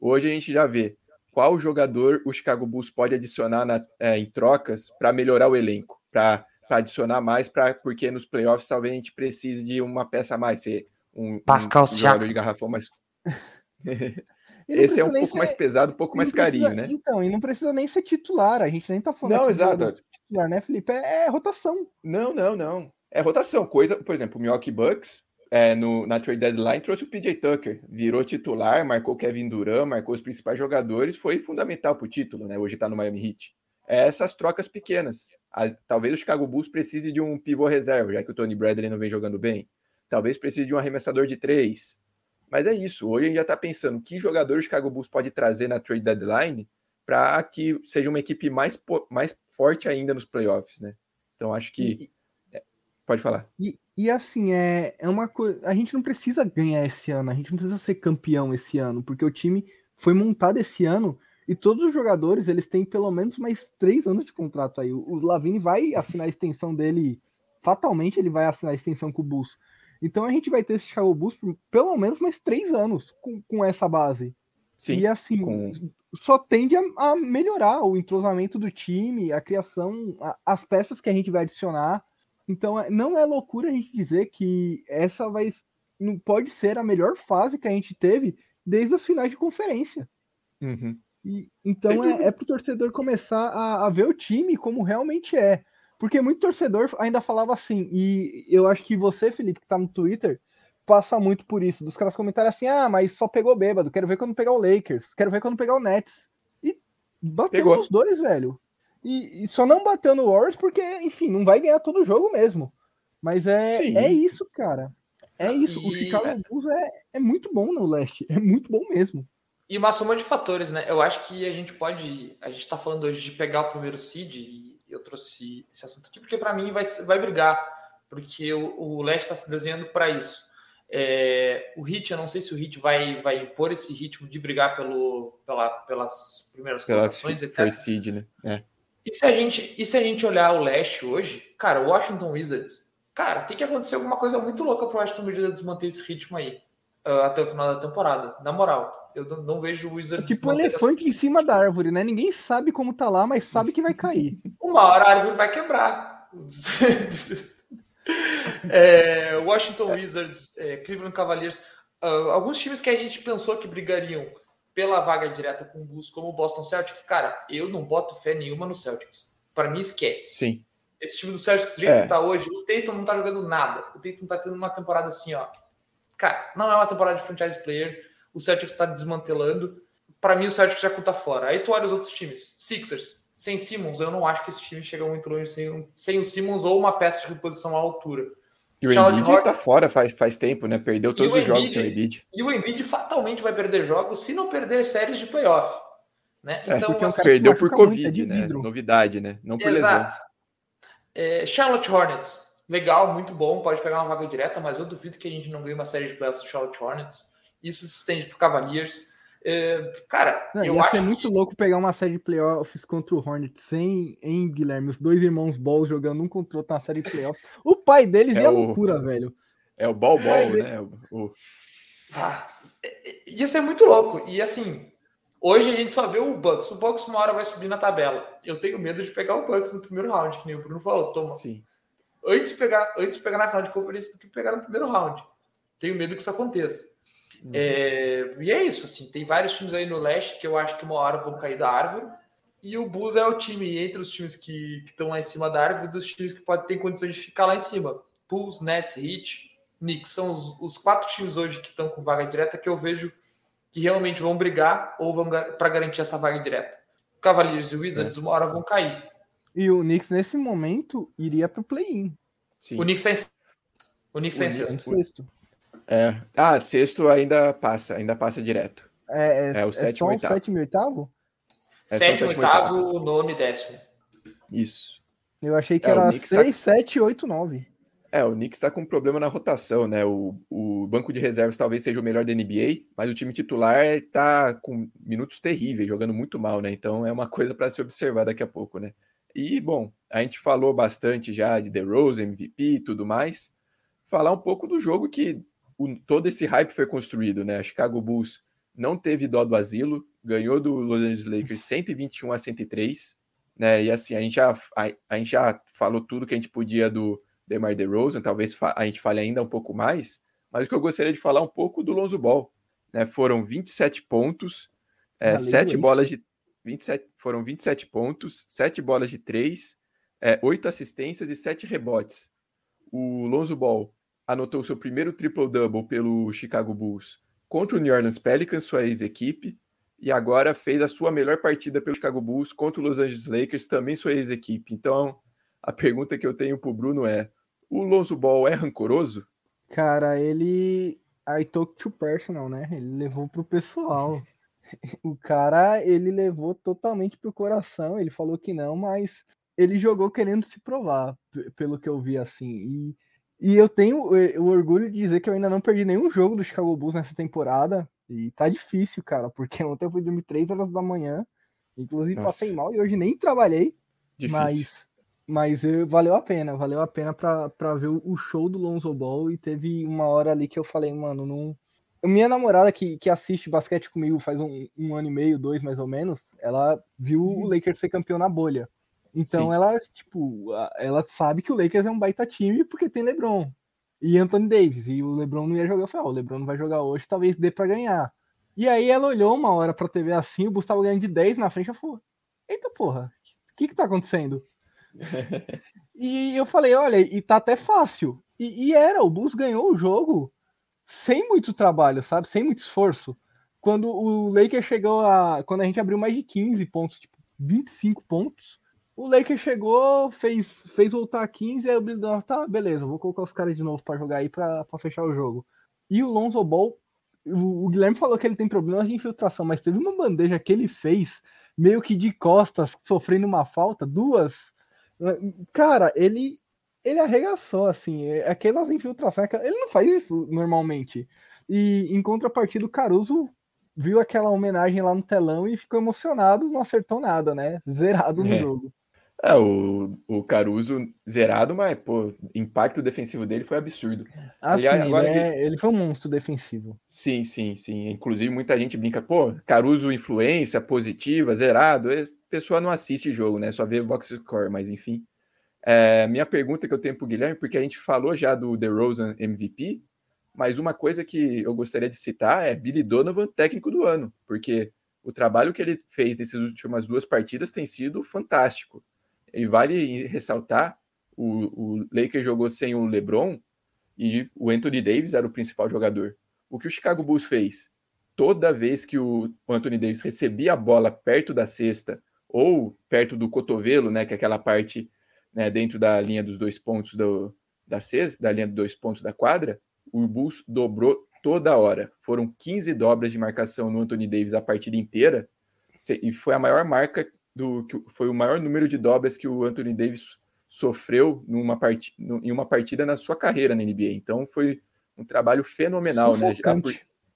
Speaker 1: Hoje a gente já vê qual jogador o Chicago Bulls pode adicionar na- é, em trocas para melhorar o elenco, para adicionar mais, pra, porque nos playoffs talvez a gente precise de uma peça a mais, ser um, um
Speaker 2: Pascal
Speaker 1: jogador
Speaker 2: Siakam.
Speaker 1: de garrafão mais. Esse é um pouco
Speaker 3: ser-
Speaker 1: mais pesado, um pouco mais
Speaker 3: precisa-
Speaker 1: carinho, né?
Speaker 3: Então, e não precisa nem ser titular. A gente nem tá falando
Speaker 1: Não, exato.
Speaker 3: titular, né, Felipe? É, é rotação.
Speaker 1: Não, não, não. É rotação. Coisa, por exemplo, o Milwaukee Bucks é, no, na trade deadline trouxe o PJ Tucker, virou titular, marcou Kevin Durant, marcou os principais jogadores, foi fundamental para o título, né? Hoje está no Miami Heat. É essas trocas pequenas. A- talvez o Chicago Bulls precise de um pivô reserva, já que o Tony Bradley não vem jogando bem. Talvez precise de um arremessador de três. Mas é isso. Hoje a gente já está pensando que jogador o Chicago Bulls pode trazer na trade deadline para que seja uma equipe mais, mais forte ainda nos playoffs, né? Então acho que. é, Pode falar.
Speaker 3: E, e assim, é, é uma coisa. A gente não precisa ganhar esse ano, a gente não precisa ser campeão esse ano, porque o time foi montado esse ano e todos os jogadores eles têm pelo menos mais três anos de contrato aí. O, o Lavine vai assinar a extensão dele, fatalmente ele vai assinar a extensão com o Bulls. Então a gente vai ter esse Chicago Bulls por pelo menos mais três anos com, com essa base.
Speaker 1: Sim.
Speaker 3: e assim,
Speaker 1: com-
Speaker 3: só tende a, a melhorar o entrosamento do time, a criação, a- as peças que a gente vai adicionar. Então, é- não é loucura a gente dizer que essa vai não pode ser a melhor fase que a gente teve desde as finais de conferência.
Speaker 1: Uhum.
Speaker 3: E, então
Speaker 1: Sem
Speaker 3: é, é pro torcedor começar a, a ver o time como realmente é. Porque muito torcedor ainda falava assim, e eu acho que você, Felipe, que tá no Twitter, passa muito por isso, dos caras comentarem assim, ah, mas só pegou bêbado, quero ver quando pegar o Lakers, quero ver quando pegar o Nets. E bateu nos dois, velho. E, e só não bateu no Warriors porque, enfim, não vai ganhar todo jogo mesmo. Mas é,
Speaker 1: Sim.
Speaker 3: é isso, cara. É isso. O
Speaker 2: E-
Speaker 3: Chicago Bulls é, é muito bom no leste. É muito bom mesmo.
Speaker 2: E uma soma de fatores, né? Eu acho que a gente pode. A gente tá falando hoje de pegar o primeiro seed, e eu trouxe esse assunto aqui, porque para mim vai, vai brigar, porque o, o Leste está se desenhando para isso. É, o Hit, eu não sei se o Hit vai, vai impor esse ritmo de brigar pelo, pela, pelas primeiras
Speaker 1: Pela
Speaker 2: colocações, etc.
Speaker 1: seed, né? É.
Speaker 2: E se a gente, e se a gente olhar o leste hoje, cara, o Washington Wizards, cara, tem que acontecer alguma coisa muito louca pro Washington Wizards manter esse ritmo aí uh, até o final da temporada. Na moral, eu não, não vejo o Wizards.
Speaker 3: É tipo um elefante essa... em cima da árvore, né? Ninguém sabe como tá lá, mas sabe que vai cair.
Speaker 2: Uma hora a árvore vai quebrar. é, Washington Wizards, é, Cleveland Cavaliers, uh, alguns times que a gente pensou que brigariam pela vaga direta com o Bulls, como o Boston Celtics, cara, eu não boto fé nenhuma no Celtics. Para mim, esquece.
Speaker 1: Sim.
Speaker 2: Esse time do Celtics, do jeito é. que tá hoje, o Tatum não tá jogando nada. O Tatum tá tendo uma temporada assim, ó. Cara, não é uma temporada de franchise player. O Celtics tá desmantelando. Para mim, o Celtics já conta fora. Aí tu olha os outros times. Sixers, sem Simmons, eu não acho que esse time chega muito longe sem, sem o Simmons ou uma peça de reposição à altura.
Speaker 1: E o Charlotte Embiid tá Hornets, tá fora faz, faz tempo, né? Perdeu todos os Embiid, jogos sem o Embiid.
Speaker 2: E o Embiid fatalmente vai perder jogos se não perder séries de playoff. Né?
Speaker 1: É, então, é, assim, perdeu por Covid, né? Novidade, né? Não por Exato. lesão.
Speaker 2: É, Charlotte Hornets, legal, muito bom, pode pegar uma vaga direta, mas eu duvido que a gente não ganhe uma série de playoffs do Charlotte Hornets. Isso se estende para Cavaliers. É, cara,
Speaker 3: não, eu ia acho ser muito que... louco pegar uma série de playoffs contra o Hornets sem, em Guilherme, os dois irmãos Balls jogando um contra o outro na série de playoffs. O pai deles é, é loucura, velho.
Speaker 1: É o Ball Ball, né? O...
Speaker 2: Ah, ia ser muito louco. E assim, hoje a gente só vê o Bucks. O Bucks uma hora vai subir na tabela. Eu tenho medo de pegar o Bucks no primeiro round, que nem o Bruno falou. Toma.
Speaker 1: Sim.
Speaker 2: Antes pegar, antes pegar na final de conferência do que pegar no primeiro round. Tenho medo que isso aconteça. Uhum. É, e é isso, assim, tem vários times aí no leste que eu acho que uma hora vão cair da árvore. E o Bulls é o time, entre os times que estão lá em cima da árvore, dos times que podem ter condições de ficar lá em cima. Bulls, Nets, Heat, Knicks. São os, os quatro times hoje que estão com vaga direta que eu vejo que realmente vão brigar ou vão para garantir essa vaga direta. Cavaliers e Wizards, é. uma hora vão cair.
Speaker 3: E o Knicks, nesse momento, iria para o play-in.
Speaker 2: O Knicks está em, o Knicks tá em sexto.
Speaker 1: É. Ah, sexto ainda passa, ainda passa direto.
Speaker 3: É, é, é o é sétimo e oitavo. Sétimo e oitavo?
Speaker 2: É sétimo, oitavo, oitavo, nono e décimo.
Speaker 1: Isso.
Speaker 3: Eu achei que é, era 6, tá... 7, 8, 9.
Speaker 1: É, o Knicks está com um problema na rotação, né? O, o banco de reservas talvez seja o melhor da NBA, mas o time titular está com minutos terríveis, jogando muito mal, né? Então é uma coisa para se observar daqui a pouco, né? E, bom, a gente falou bastante já de The Rose, MVP e tudo mais. Falar um pouco do jogo que o, todo esse hype foi construído, né? A Chicago Bulls não teve dó do asilo, ganhou do Los Angeles Lakers 121 a 103, né? E assim, a gente já, a, a gente já falou tudo que a gente podia do DeMar DeRozan, talvez a gente fale ainda um pouco mais, mas o que eu gostaria de falar um pouco do Lonzo Ball, né? Foram 27 pontos, é, 7 bolas de 27, foram 27 pontos, 7 bolas de 3, é, 8 assistências e 7 rebotes. O Lonzo Ball anotou seu primeiro triple-double pelo Chicago Bulls contra o New Orleans Pelicans, sua ex-equipe, e agora fez a sua melhor partida pelo Chicago Bulls contra o Los Angeles Lakers, também sua ex-equipe. Então, a pergunta que eu tenho para o Bruno é: o Lonzo Ball é rancoroso?
Speaker 3: Cara, ele. I took to personal, né? Ele levou pro pessoal. o cara, ele levou totalmente pro coração. Ele falou que não, mas ele jogou querendo se provar, pelo que eu vi assim. E e eu tenho o orgulho de dizer que eu ainda não perdi nenhum jogo do Chicago Bulls nessa temporada. E tá difícil, cara, porque ontem eu fui dormir 3 horas da manhã. Inclusive Nossa. passei mal e hoje nem trabalhei. Difícil. Mas, mas eu, valeu a pena, valeu a pena pra, pra ver o show do Lonzo Ball. E teve uma hora ali que eu falei, mano, não. Minha namorada que, que assiste basquete comigo faz um, um ano e meio, dois mais ou menos, ela viu o uhum. Lakers ser campeão na bolha. Então Sim. ela, tipo, ela sabe que o Lakers é um baita time porque tem LeBron e Anthony Davis. E o LeBron não ia jogar. Eu falei, oh, o LeBron não vai jogar hoje, talvez dê para ganhar. E aí ela olhou uma hora pra TV assim, o Bulls tava ganhando de 10 na frente, ela falou, eita porra, o que que tá acontecendo? e eu falei, olha, e tá até fácil. E, e, era, o Bulls ganhou o jogo sem muito trabalho, sabe? Sem muito esforço. Quando o Lakers chegou a. Quando a gente abriu mais de 15 pontos, tipo, 25 pontos, o Lakers chegou, fez, fez voltar 15, aí o Bill Donovan, tá, beleza, vou colocar os caras de novo para jogar aí para fechar o jogo. E o Lonzo Ball, o, o, Guilherme falou que ele tem problemas de infiltração, mas teve uma bandeja que ele fez, meio que de costas, sofrendo uma falta, duas. Cara, ele ele arregaçou, assim, é, aquelas infiltrações, ele não faz isso normalmente. E em contrapartida, o Caruso viu aquela homenagem lá no telão e ficou emocionado, não acertou nada, né? Zerado no é. jogo.
Speaker 1: É, o, o Caruso zerado, mas, pô, impacto defensivo dele foi absurdo.
Speaker 3: Ah, Aliás, sim, agora ele, é, ele foi um monstro defensivo.
Speaker 1: Sim, sim, sim. Inclusive, muita gente brinca, pô, Caruso influência positiva, zerado. A pessoa não assiste jogo, né? Só vê box score, mas enfim. É, minha pergunta que eu tenho pro Guilherme, porque a gente falou já do DeRozan MVP, mas uma coisa que eu gostaria de citar é Billy Donovan, técnico do ano, porque o trabalho que ele fez nessas últimas duas partidas tem sido fantástico. E vale ressaltar, o, o Lakers jogou sem o LeBron e o Anthony Davis era o principal jogador. O que o Chicago Bulls fez? Toda vez que o Anthony Davis recebia a bola perto da cesta ou perto do cotovelo, né, que é aquela parte né, dentro da linha dos dois pontos do, da cesta, da linha dos dois pontos da quadra, o Bulls dobrou toda hora. Foram 15 dobras de marcação no Anthony Davis a partida inteira e foi a maior marca do que foi o maior número de dobras que o Anthony Davis sofreu numa part, em uma partida na sua carreira na NBA. Então foi um trabalho fenomenal, né? Já,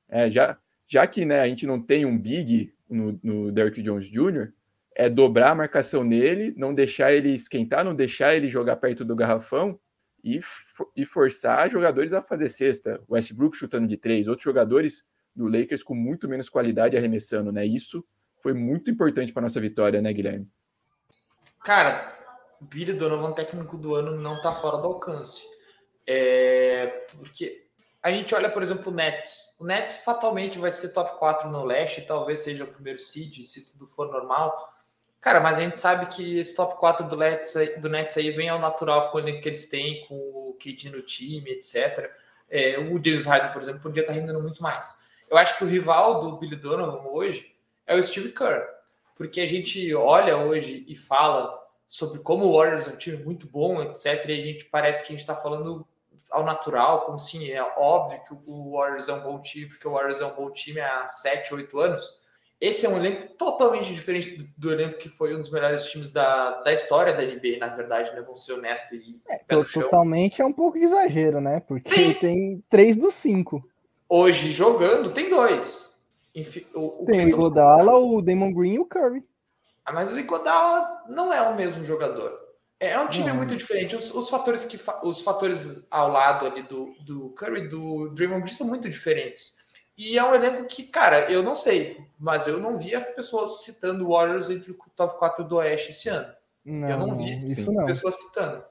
Speaker 1: é, já, já que né, a gente não tem um big no, no Derrick Jones Jr., é dobrar a marcação nele, não deixar ele esquentar, não deixar ele jogar perto do garrafão e, e forçar jogadores a fazer cesta. Westbrook chutando de três, outros jogadores do Lakers com muito menos qualidade arremessando, né? Isso foi muito importante para nossa vitória, né, Guilherme?
Speaker 2: Cara, Billy Donovan, técnico do ano, não está fora do alcance. É, porque a gente olha, por exemplo, o Nets. O Nets fatalmente vai ser top 4 no leste, talvez seja o primeiro seed, se tudo for normal. Cara, mas a gente sabe que esse top 4 do Nets, do Nets aí vem ao natural com o que eles têm, com o KD no time, etc. É, o James Harden, por exemplo, podia estar rendendo muito mais. Eu acho que o rival do Billy Donovan hoje é o Steve Kerr. Porque a gente olha hoje e fala sobre como o Warriors é um time muito bom, etc. E a gente parece que a gente está falando ao natural, como sim, é óbvio que o Warriors é um bom time, porque o Warriors é um bom time há 7, 8 anos. Esse é um elenco totalmente diferente do, do, elenco que foi um dos melhores times da, da história da NBA, na verdade, né? Vamos ser honestos e.
Speaker 3: É, totalmente é um pouco de exagero, né? Porque Sim. tem três dos cinco.
Speaker 2: Hoje, jogando, tem dois.
Speaker 3: O, o Tem o Igodala, o Damon Green e o Curry.
Speaker 2: Ah, mas o Igodala não é o mesmo jogador. É, é um time não. muito diferente. Os, os, fatores que os fatores ao lado ali do, do Curry do Draymond Green são muito diferentes. E é um elenco que, cara, eu não sei, mas eu não via pessoas citando Warriors entre o top 4 do Oeste esse ano. Não, eu não vi isso não. pessoas citando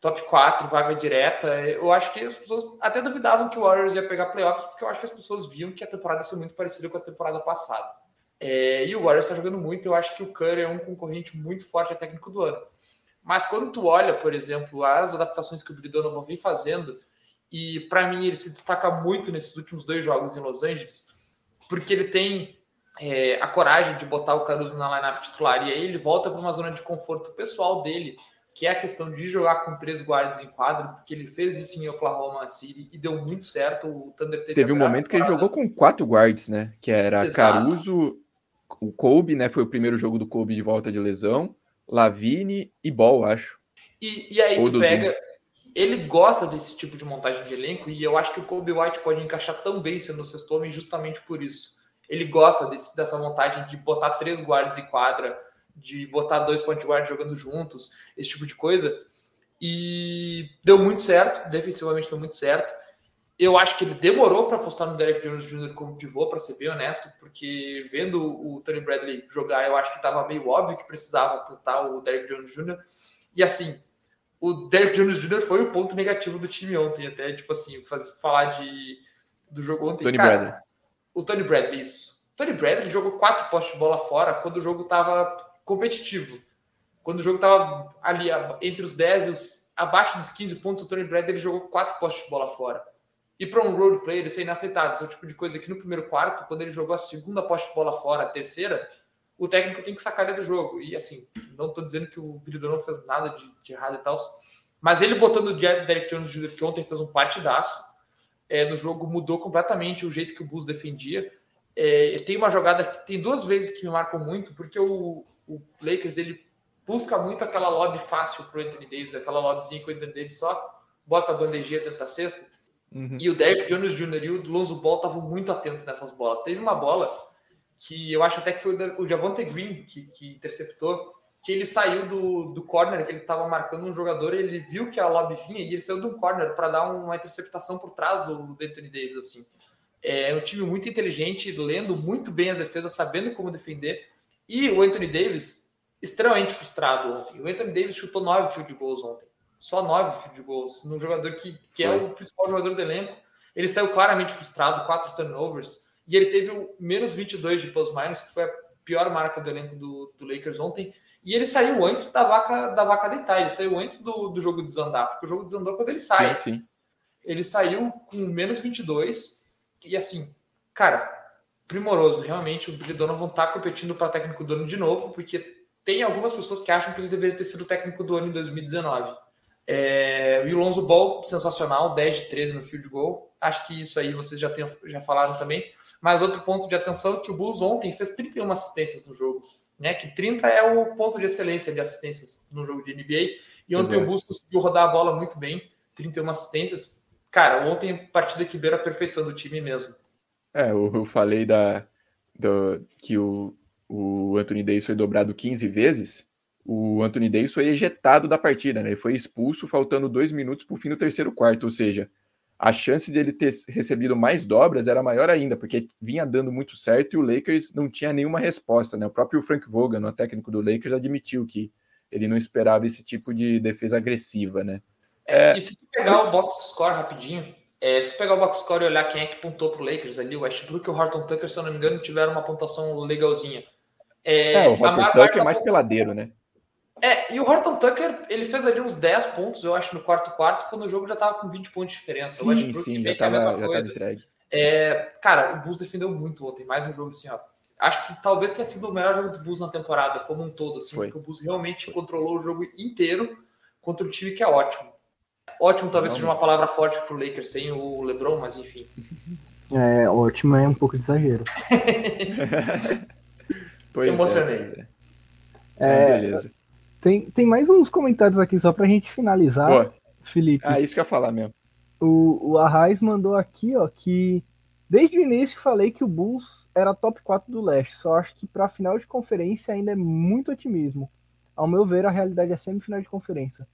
Speaker 2: top 4, vaga direta. Eu acho que as pessoas até duvidavam que o Warriors ia pegar playoffs, porque eu acho que as pessoas viam que a temporada ia ser muito parecida com a temporada passada. É, e o Warriors está jogando muito, eu acho que o Curry é um concorrente muito forte a técnico do ano. Mas quando tu olha, por exemplo, as adaptações que o Billy Donovan vem fazendo, e para mim ele se destaca muito nesses últimos dois jogos em Los Angeles, porque ele tem é, a coragem de botar o Caruso na lineup titular, e aí ele volta para uma zona de conforto pessoal dele, que é a questão de jogar com três guardas em quadro, porque ele fez isso em Oklahoma City e deu muito certo. O Thunder
Speaker 1: teve, teve um momento que ele jogou com quatro guards, né? Que era Exato. Caruso, o Kobe, né? Foi o primeiro jogo do Kobe de volta de lesão, Lavine e Ball, acho.
Speaker 2: E, e aí Ou tu pega. Zoom. Ele gosta desse tipo de montagem de elenco e eu acho que o Kobe White pode encaixar tão bem sendo o sexto homem justamente por isso. Ele gosta desse, dessa montagem de botar três guardas em quadra, de botar dois point guard jogando juntos, esse tipo de coisa. E deu muito certo, defensivamente deu muito certo. Eu acho que ele demorou para apostar no Derek Jones Jr. como pivô, para ser bem honesto, porque vendo o Tony Bradley jogar, eu acho que estava meio óbvio que precisava tentar o Derek Jones Jr. E assim, o Derek Jones Jr. foi o ponto negativo do time ontem, até tipo assim, faz, falar de, do jogo ontem.
Speaker 1: Tony Cara, Bradley.
Speaker 2: O Tony Bradley, isso. O Tony Bradley jogou quatro postes de bola fora quando o jogo estava competitivo. Quando o jogo estava ali entre os 10 e os abaixo dos 15 pontos, o Tony Bradley ele jogou quatro postes de bola fora. E para um road player, isso é inaceitável. Esse é o tipo de coisa que no primeiro quarto, quando ele jogou a segunda poste de bola fora, a terceira, o técnico tem que sacar ele do jogo. E assim, não estou dizendo que o Billy não fez nada de, de, errado e tal, mas ele botando o Derek Jones Jr., que ontem fez um partidaço, é, no jogo mudou completamente o jeito que o Bulls defendia. É, tem uma jogada que tem duas vezes que me marcam muito, porque o, o Lakers ele busca muito aquela lobby fácil para o Anthony Davis, aquela lobbyzinha que o Anthony Davis só bota a bandejinha dentro da cesta. Uhum. E o Derek Jones Jr. e o Lonzo Ball estavam muito atentos nessas bolas. Teve uma bola que eu acho até que foi o Javonte Green que, que interceptou, que ele saiu do, do corner, que ele estava marcando um jogador, ele viu que a lobby vinha e ele saiu do corner para dar uma interceptação por trás do, do Anthony Davis, assim. É um time muito inteligente, lendo muito bem as defesas, sabendo como defender. E o Anthony Davis, extremamente frustrado ontem. O Anthony Davis chutou nove field goals ontem. Só nove field goals. Num jogador que, que é o principal jogador do elenco. Ele saiu claramente frustrado, quatro turnovers. E ele teve o menos 22 de plus-minus, que foi a pior marca do elenco do, do Lakers ontem. E ele saiu antes da vaca da vaca deitar, ele saiu antes do, do jogo desandar, porque o jogo desandou quando ele sai.
Speaker 1: Sim, sim.
Speaker 2: Ele saiu com menos 22 e assim, cara, primoroso, realmente o Billy Donovan tá competindo para técnico do ano de novo, porque tem algumas pessoas que acham que ele deveria ter sido técnico do ano em 2019. É, e o Lonzo Ball, sensacional, 10 de 13 no field goal. Acho que isso aí vocês já, tem, já falaram também. Mas outro ponto de atenção é que o Bulls ontem fez 31 assistências no jogo né? Que 30 é o ponto de excelência de assistências no jogo de NBA. E ontem Exato. o Bulls conseguiu rodar a bola muito bem, 31 assistências. Cara, ontem partida que beira a perfeição do time mesmo.
Speaker 1: É, eu, eu falei da, que o, o Anthony Davis foi dobrado 15 vezes. O Anthony Davis foi ejetado da partida, né? Ele foi expulso faltando dois minutos para o fim do terceiro quarto, ou seja, a chance de ele ter recebido mais dobras era maior ainda, porque vinha dando muito certo e o Lakers não tinha nenhuma resposta, né? O próprio Frank Vogel, o técnico do Lakers, admitiu que ele não esperava esse tipo de defesa agressiva, né?
Speaker 2: É, e se tu pegar o box score rapidinho, é, se tu pegar o box score e olhar quem é que pontou pro Lakers ali, o Westbrook e o Horton Tucker, se eu não me engano, tiveram uma pontuação legalzinha.
Speaker 1: É, é o Horton Tucker é mais peladeiro, né?
Speaker 2: É, e o Horton Tucker, ele fez ali uns 10 pontos, eu acho, no quarto quarto, quando o jogo já tava com 20 pontos de diferença.
Speaker 1: Sim, sim, já tava, já tava entregue.
Speaker 2: É, cara, o Bulls defendeu muito ontem, mais um jogo assim, ó. Acho que talvez tenha sido o melhor jogo do Bulls na temporada, como um todo, assim, Foi. porque o Bulls realmente Foi. controlou o jogo inteiro contra o time que é ótimo. Ótimo talvez Não, seja uma palavra forte pro Lakers sem o LeBron, mas enfim.
Speaker 3: É, ótimo é um pouco de exagero.
Speaker 2: pois Emocionei.
Speaker 3: É. é, beleza. Tem, tem mais uns comentários aqui só pra gente finalizar, Felipe.
Speaker 1: Ah, isso que eu ia falar mesmo.
Speaker 3: O, o Arraiz mandou aqui, ó, que desde o início falei que o Bulls era top 4 do leste. Só acho que pra final de conferência ainda é muito otimismo. Ao meu ver, a realidade é semifinal de conferência.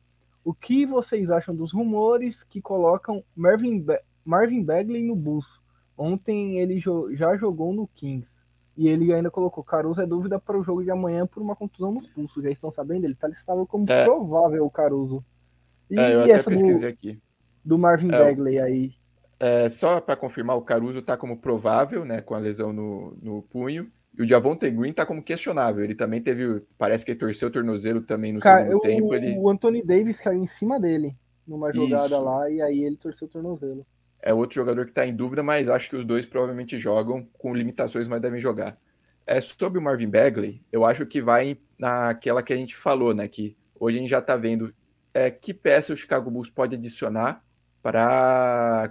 Speaker 3: O que vocês acham dos rumores que colocam Marvin, Marvin Bagley no Bulls? Ontem ele jo já jogou no Kings. E ele ainda colocou: Caruso é dúvida para o jogo de amanhã por uma contusão no pulso. Já estão sabendo? Ele está listado como é. provável o Caruso.
Speaker 1: E, é, eu até essa pesquisei do, aqui.
Speaker 3: Do Marvin é, Bagley aí.
Speaker 1: É, só para confirmar, o Caruso está como provável, né, com a lesão no, no punho. E o Javonte Green está como questionável. Ele também teve, parece que ele torceu o tornozelo também no Cara, segundo tempo. Ele...
Speaker 3: O Anthony Davis caiu em cima dele numa jogada Isso. lá e aí ele torceu o tornozelo
Speaker 1: é outro jogador que está em dúvida, mas acho que os dois provavelmente jogam com limitações, mas devem jogar. É, sobre o Marvin Bagley, eu acho que vai naquela que a gente falou, né? Que hoje a gente já está vendo é, que peça o Chicago Bulls pode adicionar para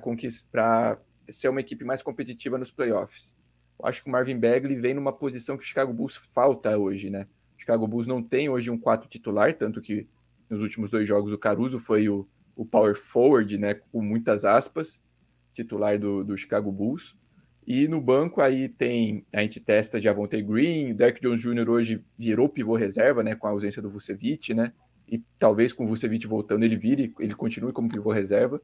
Speaker 1: para ser uma equipe mais competitiva nos playoffs. Eu acho que o Marvin Bagley vem numa posição que o Chicago Bulls falta hoje, né? O Chicago Bulls não tem hoje um 4 titular, tanto que nos últimos dois jogos o Caruso foi o, o power forward, né? Com muitas aspas titular do, do Chicago Bulls. E no banco aí tem, a gente testa Javonte Green, o Derek Jones Jr. hoje virou pivô reserva, né, com a ausência do Vucevic, né, e talvez com o Vucevic voltando ele vire, ele continue como pivô reserva.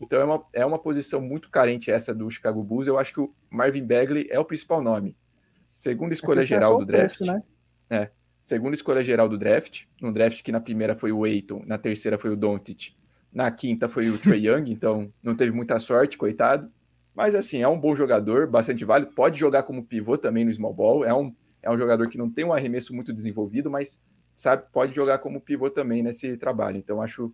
Speaker 1: Então é uma, é uma posição muito carente essa do Chicago Bulls, eu acho que o Marvin Bagley é o principal nome. Segunda escolha geral do draft, preço, né? É, segunda escolha geral do draft, no draft que na primeira foi o Aiton, na terceira foi o Doncic na quinta foi o Trey Young, então não teve muita sorte, coitado. Mas assim, é um bom jogador, bastante válido. Pode jogar como pivô também no small ball. É um, é um jogador que não tem um arremesso muito desenvolvido, mas sabe, pode jogar como pivô também nesse trabalho. Então acho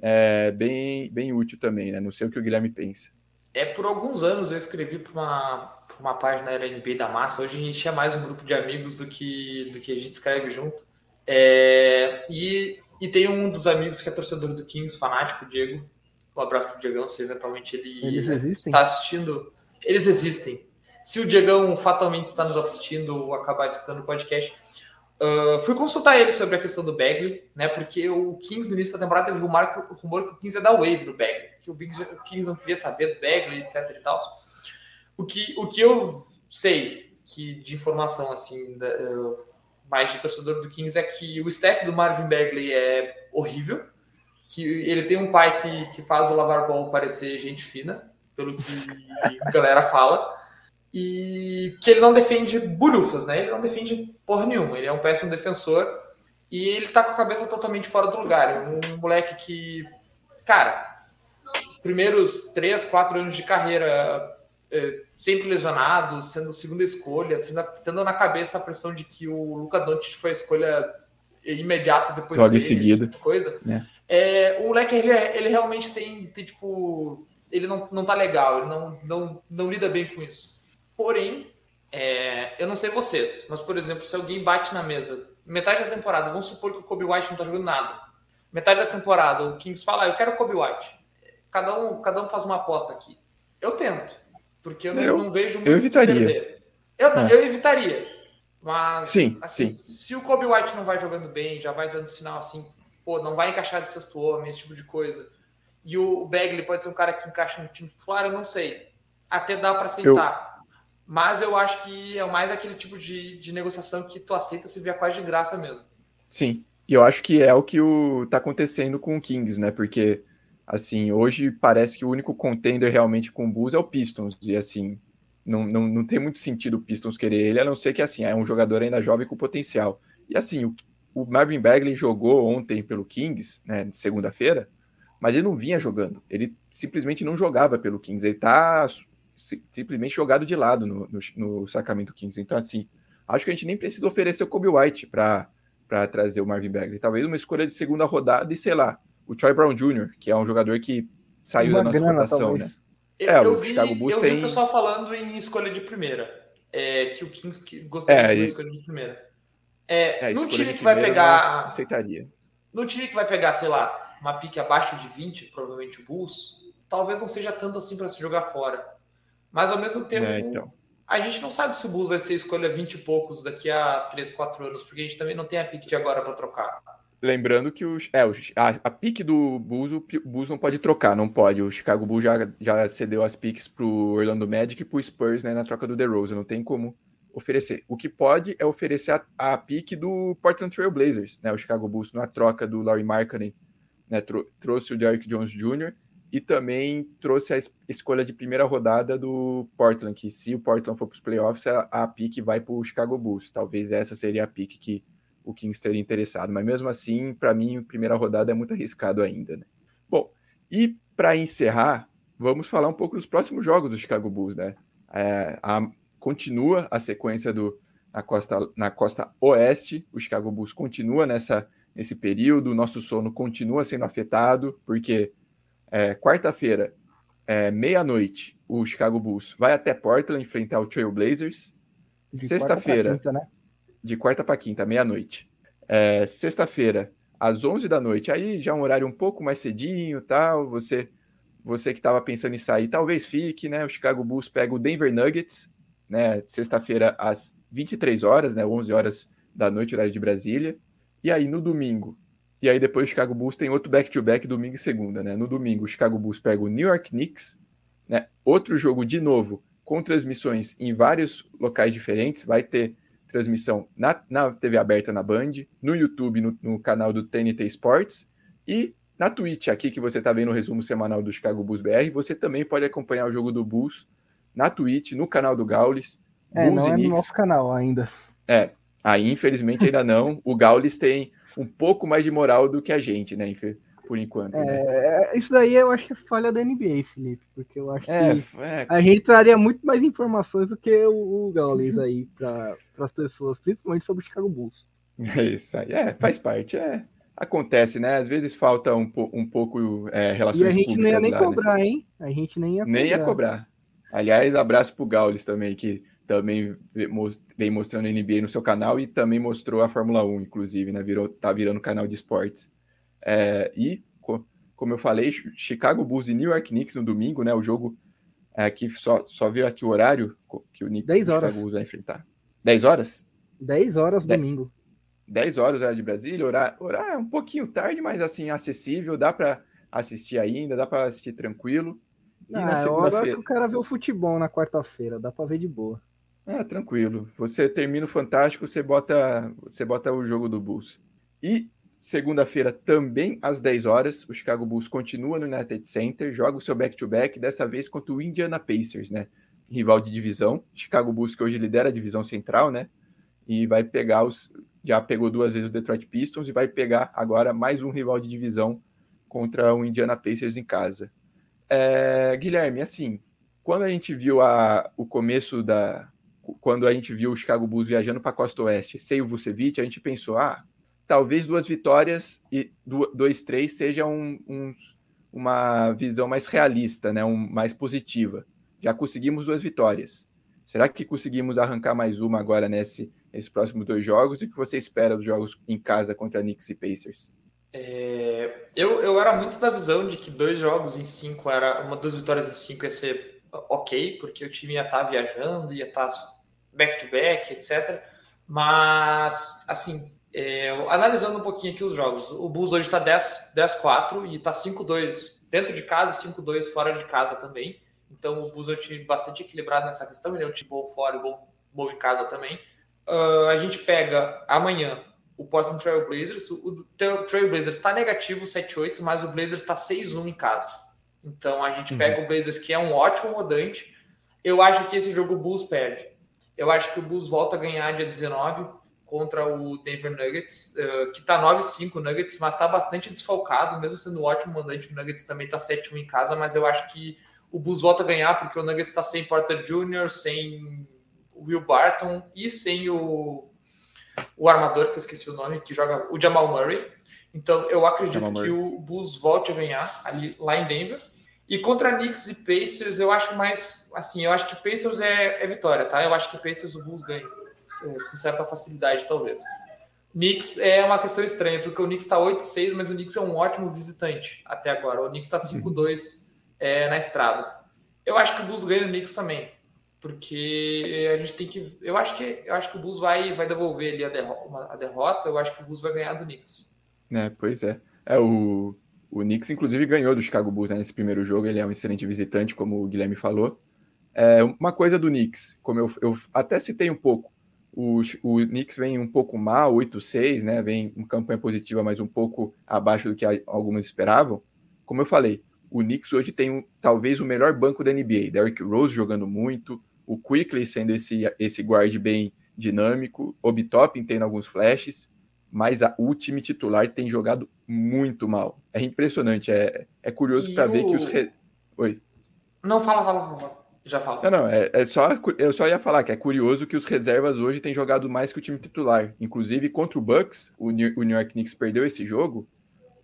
Speaker 1: é, bem, bem útil também, né? Não sei o que o Guilherme pensa.
Speaker 2: É, por alguns anos eu escrevi para uma, uma página da NBA da Massa. Hoje a gente é mais um grupo de amigos do que, do que a gente escreve junto. É, e e tem um dos amigos que é torcedor do Kings, fanático, o Diego. Um abraço pro Diegão, se eventualmente ele está assistindo. Eles existem. Se o Diegão fatalmente está nos assistindo ou acabar escutando o podcast, uh, fui consultar ele sobre a questão do Bagley, né? Porque o Kings no início da temporada teve um rumor que o Kings ia dar wave no Bagley, que o Kings, o Kings não queria saber do Bagley, etc e tal. O que, o que eu sei que de informação assim da, uh, mais de torcedor do Kings é que o staff do Marvin Bagley é horrível, que ele tem um pai que, que faz o Lavar Ball parecer gente fina, pelo que a galera fala, e que ele não defende bulhufas, né? Ele não defende porra nenhuma, ele é um péssimo defensor e ele tá com a cabeça totalmente fora do lugar. Um moleque que, cara, primeiros três, quatro anos de carreira é, sempre lesionado, sendo segunda escolha, sendo, tendo na cabeça a pressão de que o Luca Doncic foi a escolha imediata depois
Speaker 1: Logo dele, em seguida.
Speaker 2: Coisa. É. É, o moleque, ele, ele realmente tem, tem, tipo... Ele não, não tá legal, ele não, não, não lida bem com isso. Porém, é, eu não sei vocês, mas, por exemplo, se alguém bate na mesa metade da temporada, vamos supor que o Kobe White não tá jogando nada. Metade da temporada, o Kings fala, ah, eu quero o Kobe White. Cada um, cada um faz uma aposta aqui. Eu tento. Porque eu não, eu, não vejo muito
Speaker 1: eu evitaria.
Speaker 2: Eu, é. eu evitaria. Mas,
Speaker 1: sim,
Speaker 2: assim,
Speaker 1: sim.
Speaker 2: se o Kobe White não vai jogando bem, já vai dando sinal assim, pô, não vai encaixar de sexto homem, esse tipo de coisa. E o Bagley pode ser um cara que encaixa no time titular, eu não sei. Até dá para aceitar. Eu... Mas eu acho que é mais aquele tipo de, de negociação que tu aceita se vier quase de graça mesmo.
Speaker 1: Sim. E eu acho que é o que o, tá acontecendo com o Kings, né? Porque Assim, hoje parece que o único contender realmente com o Bulls é o Pistons. E assim, não, não, não tem muito sentido o Pistons querer ele, a não ser que assim, é um jogador ainda jovem com potencial. E assim, o, o Marvin Bagley jogou ontem pelo Kings, né, segunda-feira, mas ele não vinha jogando. Ele simplesmente não jogava pelo Kings. Ele tá simplesmente jogado de lado no, no, no Sacramento Kings. Então, assim, acho que a gente nem precisa oferecer o Kobe White para trazer o Marvin Bagley. Talvez uma escolha de segunda rodada e, sei lá, o Troy Brown Jr., que é um jogador que saiu Uma da nossa grana, né?
Speaker 2: Eu, é, o vi, Chicago Bulls eu tem... vi o pessoal falando em escolha de primeira. É, que o Kings que gostaria é, de escolha de primeira. É, é no time que vai pegar.
Speaker 1: Aceitaria.
Speaker 2: No time que vai pegar, sei lá, uma pique abaixo de 20, provavelmente o Bulls, talvez não seja tanto assim para se jogar fora. Mas ao mesmo tempo, é, então. a gente não sabe se o Bulls vai ser escolha 20 e poucos daqui a 3, 4 anos, porque a gente também não tem a pique de agora para trocar.
Speaker 1: Lembrando que os, é, os, a, a pique do Bulls, o Bulls não pode trocar, não pode. O Chicago Bulls já, já cedeu as piques pro Orlando Magic e pro Spurs né, na troca do DeRozan, não tem como oferecer. O que pode é oferecer a, a pique do Portland Trail Blazers, né? O Chicago Bulls na troca do Larry Markkinen, né, trou trouxe o Derrick Jones Jr. e também trouxe a escolha de primeira rodada do Portland, que se o Portland for para os playoffs, a, a pique vai para o Chicago Bulls. Talvez essa seria a pique que o Kings teria interessado. Mas mesmo assim, para mim, primeira rodada é muito arriscado ainda. Né? Bom, e para encerrar, vamos falar um pouco dos próximos jogos do Chicago Bulls, né? É, a, continua a sequência do na costa, na costa oeste, o Chicago Bulls continua nessa, nesse período, o nosso sono continua sendo afetado, porque é, quarta-feira, é, meia-noite, o Chicago Bulls vai até Portland enfrentar o Trail Blazers. Sexta-feira, né? De quarta para quinta, meia-noite. É, Sexta-feira, às 11 da noite, aí já é um horário um pouco mais cedinho, tal. Você, você que estava pensando em sair, talvez fique, né? O Chicago Bulls pega o Denver Nuggets, né? Sexta-feira às 23 horas, né? 11 horas da noite, horário de Brasília. E aí no domingo, e aí depois o Chicago Bulls tem outro back-to-back -back, domingo e segunda, né? No domingo, o Chicago Bulls pega o New York Knicks, né? Outro jogo de novo com transmissões em vários locais diferentes, vai ter transmissão na, na TV aberta na Band, no YouTube, no, no canal do TNT Sports e na Twitch, aqui que você está vendo o resumo semanal do Chicago Bulls BR, você também pode acompanhar o jogo do Bulls na Twitch, no canal do Gaules.
Speaker 3: É, Bulls não é no nosso canal ainda.
Speaker 1: É, aí infelizmente ainda não. O Gaules tem um pouco mais de moral do que a gente, né? Por enquanto. Né?
Speaker 3: É, isso daí eu acho que é falha da NBA, Felipe, porque eu acho é, que é... a gente traria muito mais informações do que o, o Gaules aí para as pessoas, principalmente sobre o Chicago Bulls.
Speaker 1: É isso aí, é, faz parte, é. Acontece, né? Às vezes falta um, um pouco é, relações públicas. E a gente
Speaker 3: nem ia nem
Speaker 1: lá,
Speaker 3: cobrar, né? hein? A gente nem ia
Speaker 1: cobrar. Nem ia cobrar. Aliás, abraço pro Gaules também, que também vem mostrando NBA no seu canal e também mostrou a Fórmula 1, inclusive, né? Virou, tá virando canal de esportes. É, e, como eu falei, Chicago Bulls e New York Knicks no domingo, né? O jogo é, aqui só, só viu aqui o horário que o Knicks
Speaker 3: 10 horas.
Speaker 1: Chicago Bulls vai enfrentar. 10 horas?
Speaker 3: 10 horas domingo.
Speaker 1: 10 horas horário de Brasília, horário, horário um pouquinho tarde, mas assim, acessível, dá para assistir ainda, dá para assistir tranquilo.
Speaker 3: E ah, na é hora que o cara vê o futebol na quarta-feira, dá para ver de boa.
Speaker 1: Ah, tranquilo. Você termina o Fantástico, você bota, você bota o jogo do Bulls. E segunda-feira, também às 10 horas, o Chicago Bulls continua no United Center, joga o seu back-to-back, -back, dessa vez contra o Indiana Pacers, né? Rival de divisão. Chicago Bulls, que hoje lidera a divisão central, né? E vai pegar os. Já pegou duas vezes o Detroit Pistons e vai pegar agora mais um rival de divisão contra o Indiana Pacers em casa. É, Guilherme, assim, quando a gente viu a, o começo da. Quando a gente viu o Chicago Bulls viajando para a Costa Oeste sem o Vucevic, a gente pensou, ah, talvez duas vitórias e dois, três seja um, um, uma visão mais realista, né? Um, mais positiva. Já conseguimos duas vitórias. Será que conseguimos arrancar mais uma agora nesse, nesses próximos dois jogos? E o que você espera dos jogos em casa contra Knicks e Pacers?
Speaker 2: É, eu, eu era muito da visão de que dois jogos em cinco era uma duas vitórias em cinco ia ser ok, porque o time ia estar tá viajando, ia estar tá back-to-back, etc. Mas, assim, é, analisando um pouquinho aqui os jogos, o Bulls hoje está 10-4 e está 5-2 dentro de casa e 5-2 fora de casa também. Então o Bulls é um time bastante equilibrado nessa questão, ele é um time bom fora e bom, bom em casa também. Uh, a gente pega amanhã o Portland Trail Blazers, o Trail Blazers está negativo 7-8, mas o Blazers está 6-1 em casa. Então a gente uhum. pega o Blazers, que é um ótimo rodante. Eu acho que esse jogo o Bulls perde. Eu acho que o Bulls volta a ganhar dia 19 contra o Denver Nuggets, uh, que está 9-5 Nuggets, mas está bastante desfalcado, mesmo sendo um ótimo mandante. O Nuggets também está 7-1 em casa, mas eu acho que o Bulls volta a ganhar porque o Nuggets está sem Porter Jr., sem Will Barton e sem o, o armador, que eu esqueci o nome, que joga o Jamal Murray. Então eu acredito que o Bulls volte a ganhar ali lá em Denver. E contra Knicks e Pacers, eu acho mais assim, eu acho que Pacers é, é vitória, tá? Eu acho que Pacers o Bulls ganha com certa facilidade, talvez. Knicks é uma questão estranha, porque o Knicks está 8-6, mas o Knicks é um ótimo visitante até agora. O Knicks está 5-2 é, na estrada. Eu acho que o Bulls ganha o Knicks também, porque a gente tem que. Eu acho que eu acho que o Bulls vai, vai devolver ali a derrota, a derrota. Eu acho que o Bulls vai ganhar do Knicks.
Speaker 1: É, pois é. É o o Knicks, inclusive, ganhou do Chicago Bulls né, nesse primeiro jogo. Ele é um excelente visitante, como o Guilherme falou. É, uma coisa do Knicks, como eu, eu até citei um pouco, o, o Knicks vem um pouco mal, 8-6, né? Vem uma campanha positiva, mas um pouco abaixo do que alguns esperavam. Como eu falei, o Knicks hoje tem um, talvez o melhor banco da NBA. Derrick Rose jogando muito, o Quickly sendo esse, esse guard bem dinâmico, Obi Toppin tendo alguns flashes, mas a, o time titular tem jogado muito mal. É impressionante, é, é curioso para o... ver que os. Re... Oi.
Speaker 2: Não, fala, fala, fala. Já fala.
Speaker 1: Não, não, é, é, só, eu só ia falar que é curioso que os reservas hoje têm jogado mais que o time titular. Inclusive, contra o Bucks, o New, o New York Knicks perdeu esse jogo.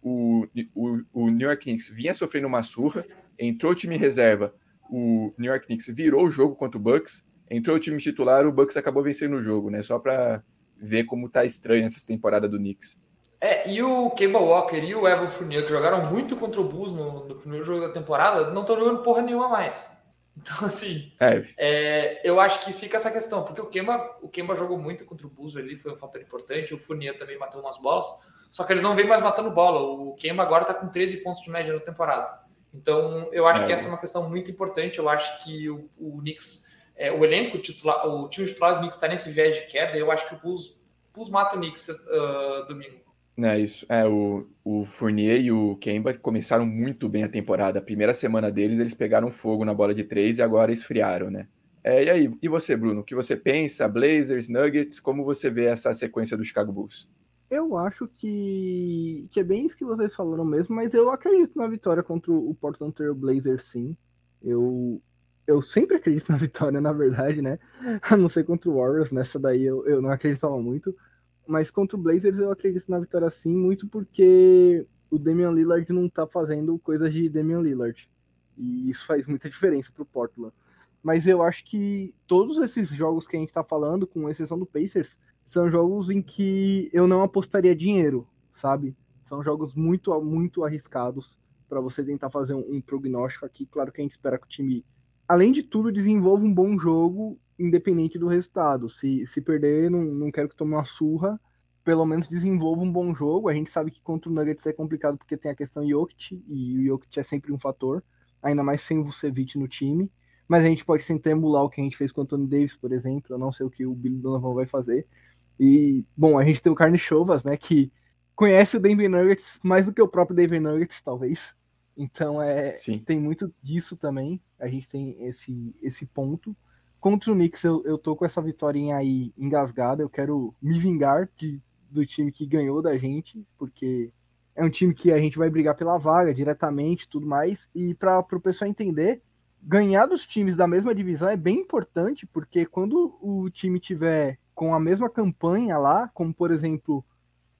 Speaker 1: O, o, o New York Knicks vinha sofrendo uma surra, entrou o time reserva, o New York Knicks virou o jogo contra o Bucks, entrou o time titular, o Bucks acabou vencendo o jogo, né? Só para ver como tá estranha essa temporada do Knicks.
Speaker 2: É, e o Kemba Walker e o Evan Fournier, que jogaram muito contra o Bulls no, no primeiro jogo da temporada, não estão jogando porra nenhuma mais. Então, assim, é. É, eu acho que fica essa questão, porque o Kemba, o Kemba jogou muito contra o Bulls ali, foi um fator importante, o Fournier também matou umas bolas, só que eles não vêm mais matando bola. O Kemba agora tá com 13 pontos de média na temporada. Então, eu acho é. que essa é uma questão muito importante. Eu acho que o, o Knicks, é, o elenco titular, o time titular do Knicks está nesse viés de queda. Eu acho que o Bulls, Bulls mata o Knicks uh, domingo.
Speaker 1: É isso. É, o, o Fournier e o Kemba começaram muito bem a temporada. A primeira semana deles, eles pegaram fogo na bola de três e agora esfriaram, né? É, e aí, e você, Bruno? O que você pensa? Blazers, Nuggets, como você vê essa sequência do Chicago Bulls?
Speaker 3: Eu acho que, que é bem isso que vocês falaram mesmo, mas eu acredito na vitória contra o Portland Trail Blazers, sim. Eu, eu sempre acredito na vitória, na verdade, né? A não ser contra o Warriors, nessa daí eu, eu não acreditava muito. Mas contra o Blazers eu acredito na vitória sim, muito porque o Damian Lillard não tá fazendo coisas de Damian Lillard. E isso faz muita diferença pro Portland. Mas eu acho que todos esses jogos que a gente tá falando, com exceção do Pacers, são jogos em que eu não apostaria dinheiro, sabe? São jogos muito, muito arriscados para você tentar fazer um, um prognóstico aqui. Claro que a gente espera que o time, além de tudo, desenvolva um bom jogo independente do resultado. Se, se perder, não, não quero que tome uma surra. Pelo menos desenvolva um bom jogo. A gente sabe que contra o Nuggets é complicado porque tem a questão Jokic, e o Jokic é sempre um fator, ainda mais sem o Vucevic no time. mas a gente pode tentar emular o que a gente fez com o Anthony Davis, por exemplo. Eu não sei o que o Billy Donovan vai fazer. E, bom, a gente tem o Carne Chovas, né, que conhece o Denver Nuggets mais do que o próprio Denver Nuggets, talvez. Então, é, Sim. tem muito disso também. A gente tem esse, esse ponto. Contra o Knicks, eu, eu tô com essa vitória aí engasgada. Eu quero me vingar de, do time que ganhou da gente, porque é um time que a gente vai brigar pela vaga diretamente tudo mais. E para o pessoal entender, ganhar dos times da mesma divisão é bem importante, porque quando o time tiver com a mesma campanha lá, como por exemplo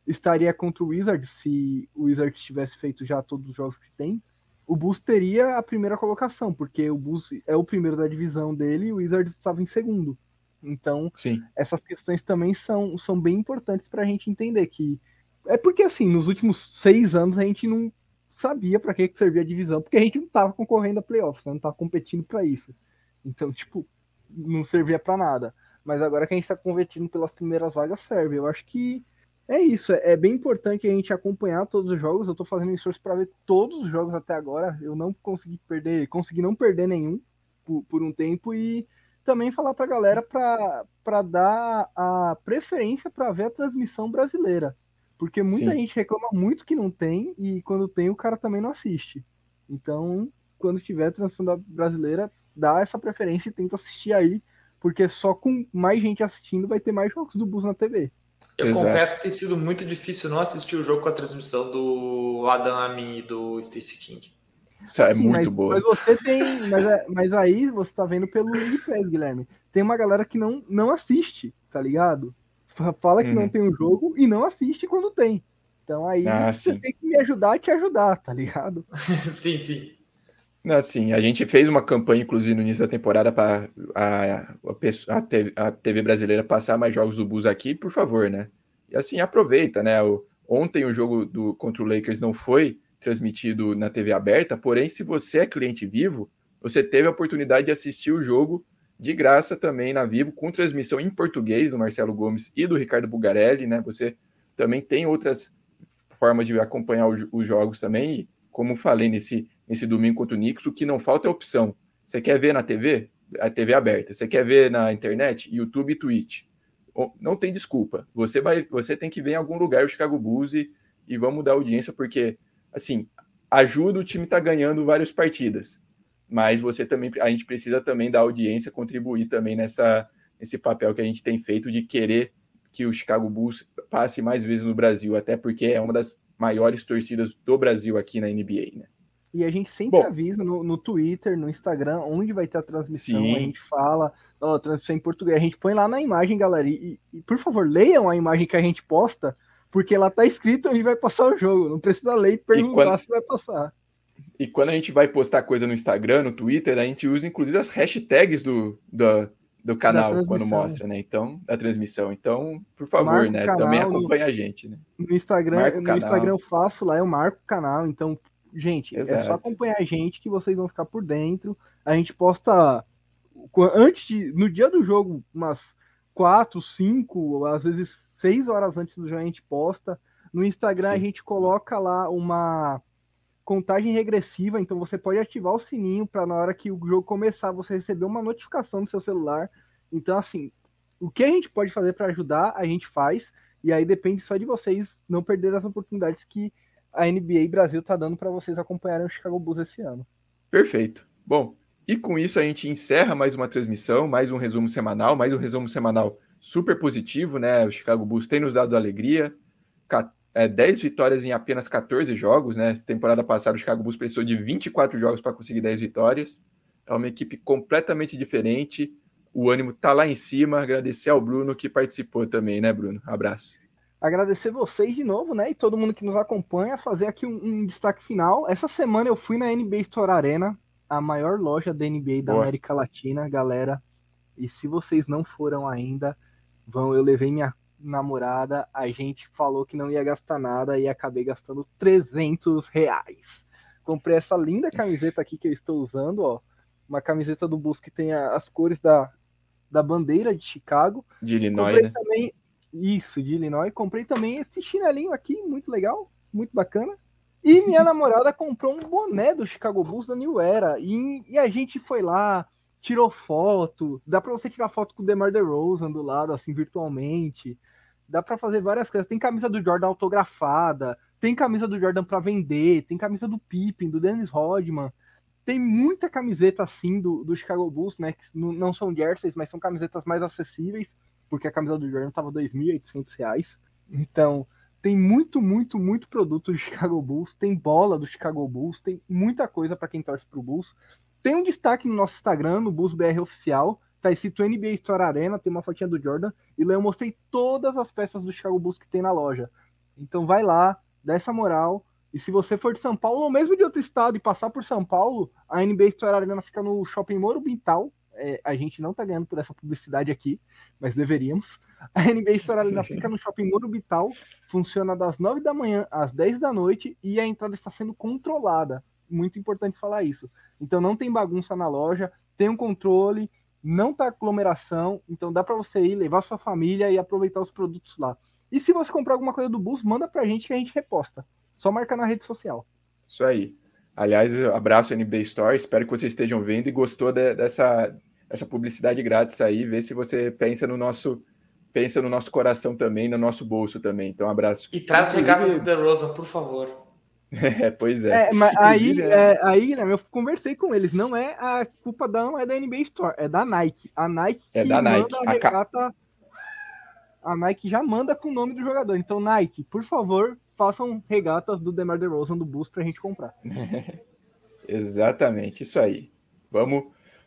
Speaker 3: estaria contra o Wizards se o Wizards tivesse feito já todos os jogos que tem, o Bulls teria a primeira colocação, porque o Bulls é o primeiro da divisão dele e o Wizards estava em segundo. Então,
Speaker 1: Sim.
Speaker 3: essas questões também são, são bem importantes para a gente entender que é porque assim, nos últimos seis anos a gente não sabia para que, que servia a divisão, porque a gente não estava concorrendo a playoffs, né? não estava competindo para isso. Então, tipo, não servia para nada. Mas agora que a gente está competindo pelas primeiras vagas, serve. Eu acho que é isso. É, é bem importante a gente acompanhar todos os jogos. Eu estou fazendo esforço para ver todos os jogos até agora. Eu não consegui perder, consegui não perder nenhum por, por um tempo e também falar para a galera para dar a preferência para ver a transmissão brasileira. Porque muita Sim. gente reclama muito que não tem, e quando tem, o cara também não assiste. Então, quando tiver transmissão brasileira, dá essa preferência e tenta assistir aí, porque só com mais gente assistindo vai ter mais jogos do Bus na TV.
Speaker 2: Eu Exato. confesso que tem sido muito difícil não assistir o jogo com a transmissão do Adam Amin e do Stacey King.
Speaker 1: Isso é Sim, muito
Speaker 3: mas,
Speaker 1: boa.
Speaker 3: Mas você tem. Mas, é, mas aí você tá vendo pelo League Pass, Guilherme. Tem uma galera que não, não assiste, tá ligado? Fala que uhum. não tem um jogo e não assiste quando tem. Então aí ah, você sim. tem que me ajudar a te ajudar, tá ligado?
Speaker 2: sim, sim.
Speaker 1: Não, sim, a gente fez uma campanha, inclusive, no início da temporada para a, a, TV, a, TV, brasileira passar mais jogos do Bus aqui, por favor, né? E assim, aproveita, né? O, ontem o jogo do, contra o Lakers não foi transmitido na TV aberta, porém, se você é cliente vivo, você teve a oportunidade de assistir o jogo de graça também na Vivo, com transmissão em português do Marcelo Gomes e do Ricardo Bugarelli, né? Você também tem outras formas de acompanhar os jogos também. E, como falei nesse, nesse domingo contra o Knicks, o que não falta é opção. Você quer ver na TV? A TV aberta. Você quer ver na internet? YouTube e Twitch. Não tem desculpa. Você vai, você tem que ver em algum lugar o Chicago Bulls e, e vamos dar audiência, porque, assim, ajuda o time tá ganhando várias partidas mas você também, a gente precisa também da audiência contribuir também nessa nesse papel que a gente tem feito de querer que o Chicago Bulls passe mais vezes no Brasil, até porque é uma das maiores torcidas do Brasil aqui na NBA, né?
Speaker 3: E a gente sempre Bom, avisa no, no, Twitter, no Instagram, onde vai ter a transmissão. Sim. A gente fala, ó, transmissão em português. A gente põe lá na imagem, galera. E, e, por favor, leiam a imagem que a gente posta, porque lá tá escrito onde vai passar o jogo. Não precisa ler e perguntar e quando... se vai passar.
Speaker 1: E quando a gente vai postar coisa no Instagram, no Twitter, a gente usa inclusive as hashtags do, do, do canal quando mostra, né? Então, da transmissão. Então, por favor, Marco né? Também acompanha a gente, né?
Speaker 3: No Instagram, no Instagram eu faço lá, eu marco o canal. Então, gente, Exato. é só acompanhar a gente que vocês vão ficar por dentro. A gente posta antes de, no dia do jogo, umas quatro, cinco, às vezes seis horas antes do jogo a gente posta. No Instagram Sim. a gente coloca lá uma contagem regressiva, então você pode ativar o sininho para na hora que o jogo começar você receber uma notificação no seu celular. Então, assim, o que a gente pode fazer para ajudar, a gente faz, e aí depende só de vocês não perder as oportunidades que a NBA Brasil está dando para vocês acompanharem o Chicago Bulls esse ano.
Speaker 1: Perfeito. Bom, e com isso a gente encerra mais uma transmissão, mais um resumo semanal, mais um resumo semanal super positivo, né? O Chicago Bulls tem nos dado alegria, é, 10 vitórias em apenas 14 jogos, né? Temporada passada o Chicago Bulls precisou de 24 jogos para conseguir 10 vitórias. É uma equipe completamente diferente. O ânimo tá lá em cima. Agradecer ao Bruno que participou também, né, Bruno? Abraço.
Speaker 3: Agradecer vocês de novo, né? E todo mundo que nos acompanha. Fazer aqui um, um destaque final. Essa semana eu fui na NBA Store Arena, a maior loja da NBA da Boa. América Latina, galera. E se vocês não foram ainda, vão. Eu levei minha namorada, a gente falou que não ia gastar nada e acabei gastando 300 reais. Comprei essa linda camiseta aqui que eu estou usando, ó. Uma camiseta do Bus que tem as cores da, da bandeira de Chicago.
Speaker 1: De Illinois, Comprei
Speaker 3: né? Também, isso, de Illinois. Comprei também esse chinelinho aqui, muito legal, muito bacana. E minha namorada comprou um boné do Chicago Bulls da New Era. E, e a gente foi lá, tirou foto, dá para você tirar foto com o DeMar DeRozan do lado, assim, virtualmente. Dá para fazer várias coisas. Tem camisa do Jordan autografada, tem camisa do Jordan para vender, tem camisa do Pippen, do Dennis Rodman. Tem muita camiseta assim do, do Chicago Bulls, né? Que não são jerseys, mas são camisetas mais acessíveis, porque a camisa do Jordan tava R$ 2.800. Então, tem muito, muito, muito produto do Chicago Bulls, tem bola do Chicago Bulls, tem muita coisa para quem torce pro Bulls. Tem um destaque no nosso Instagram, no Bulls BR Oficial, tá escrito NBA Store Arena, tem uma fotinha do Jordan, e lá eu mostrei todas as peças do Chicago Bulls que tem na loja. Então vai lá, dá essa moral, e se você for de São Paulo, ou mesmo de outro estado, e passar por São Paulo, a NBA Store Arena fica no Shopping Morumbital, é, a gente não tá ganhando por essa publicidade aqui, mas deveríamos. A NBA Store Arena fica no Shopping Morumbital, funciona das 9 da manhã às 10 da noite, e a entrada está sendo controlada. Muito importante falar isso. Então não tem bagunça na loja, tem um controle, não tá aglomeração, então dá para você ir, levar sua família e aproveitar os produtos lá. E se você comprar alguma coisa do bus, manda pra gente que a gente reposta. Só marca na rede social.
Speaker 1: Isso aí. Aliás, abraço NBA Store, espero que vocês estejam vendo e gostou de, dessa essa publicidade grátis aí, vê se você pensa no nosso pensa no nosso coração também, no nosso bolso também. Então, abraço.
Speaker 2: E traz Inclusive... regata do The Rosa, por favor.
Speaker 1: É, pois é.
Speaker 3: é mas aí, é... É, aí, né, eu conversei com eles. Não é a culpa da, não é da NBA Store, é da Nike. A Nike
Speaker 1: é da Nike. a regata.
Speaker 3: A Nike já manda com o nome do jogador. Então, Nike, por favor, façam regatas do DeMar DeRozan do Bulls pra gente comprar.
Speaker 1: Exatamente, isso aí. Vamos,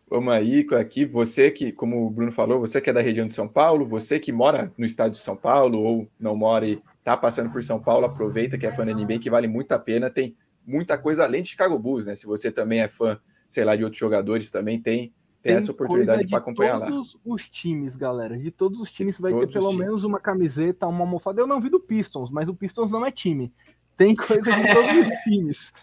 Speaker 1: vamos aí aqui. Você que, como o Bruno falou, você que é da região de São Paulo, você que mora no estado de São Paulo ou não mora e tá passando por São Paulo, aproveita que é fã da NBA, que vale muito a pena. Tem muita coisa além de Chicago Bulls, né? Se você também é fã, sei lá, de outros jogadores, também tem, tem, essa oportunidade para acompanhar lá.
Speaker 3: De todos os times, galera. De todos os times vai todos ter pelo menos uma camiseta, uma almofada. Eu não vi do Pistons, mas o Pistons não é time. Tem coisa de todos os times.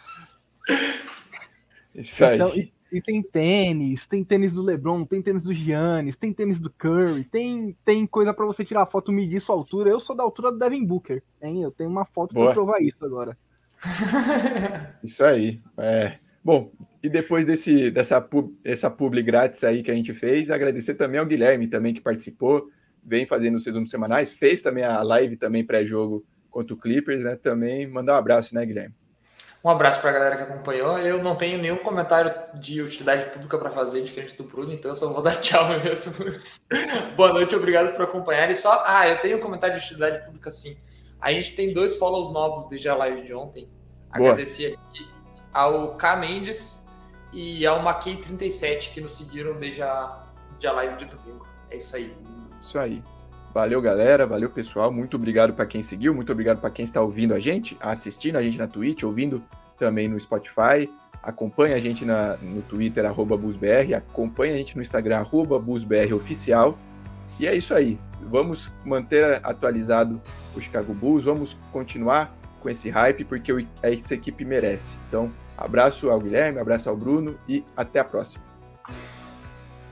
Speaker 1: Isso aí. Então,
Speaker 3: e tem tênis, tem tênis do LeBron, tem tênis do Giannis, tem tênis do Curry, tem, tem coisa para você tirar foto e medir sua altura. Eu sou da altura do Devin Booker, hein? Eu tenho uma foto para provar isso agora.
Speaker 1: Isso aí. É. Bom, e depois desse, dessa pub, essa publi grátis aí que a gente fez, agradecer também ao Guilherme também que participou, vem fazendo os resumos semanais, fez também a live também pré-jogo contra o Clippers, né? Também mandar um abraço, né, Guilherme?
Speaker 2: Um abraço para a galera que acompanhou. Eu não tenho nenhum comentário de utilidade pública para fazer diferente do Bruno, então eu só vou dar tchau mesmo. Boa noite, obrigado por acompanhar. E só, ah, eu tenho um comentário de utilidade pública sim. A gente tem dois follows novos desde a live de ontem. Boa. Agradecer aqui ao K Mendes e ao Maquei 37 que nos seguiram desde a, desde a live de domingo. É isso aí.
Speaker 1: Isso aí. Valeu, galera. Valeu, pessoal. Muito obrigado para quem seguiu. Muito obrigado para quem está ouvindo a gente, assistindo a gente na Twitch, ouvindo também no Spotify. Acompanhe a gente na, no Twitter, arroba BusBR. Acompanhe a gente no Instagram, arroba BusBROficial. E é isso aí. Vamos manter atualizado o Chicago Bulls. Vamos continuar com esse hype, porque essa equipe merece. Então, abraço ao Guilherme, abraço ao Bruno e até a próxima.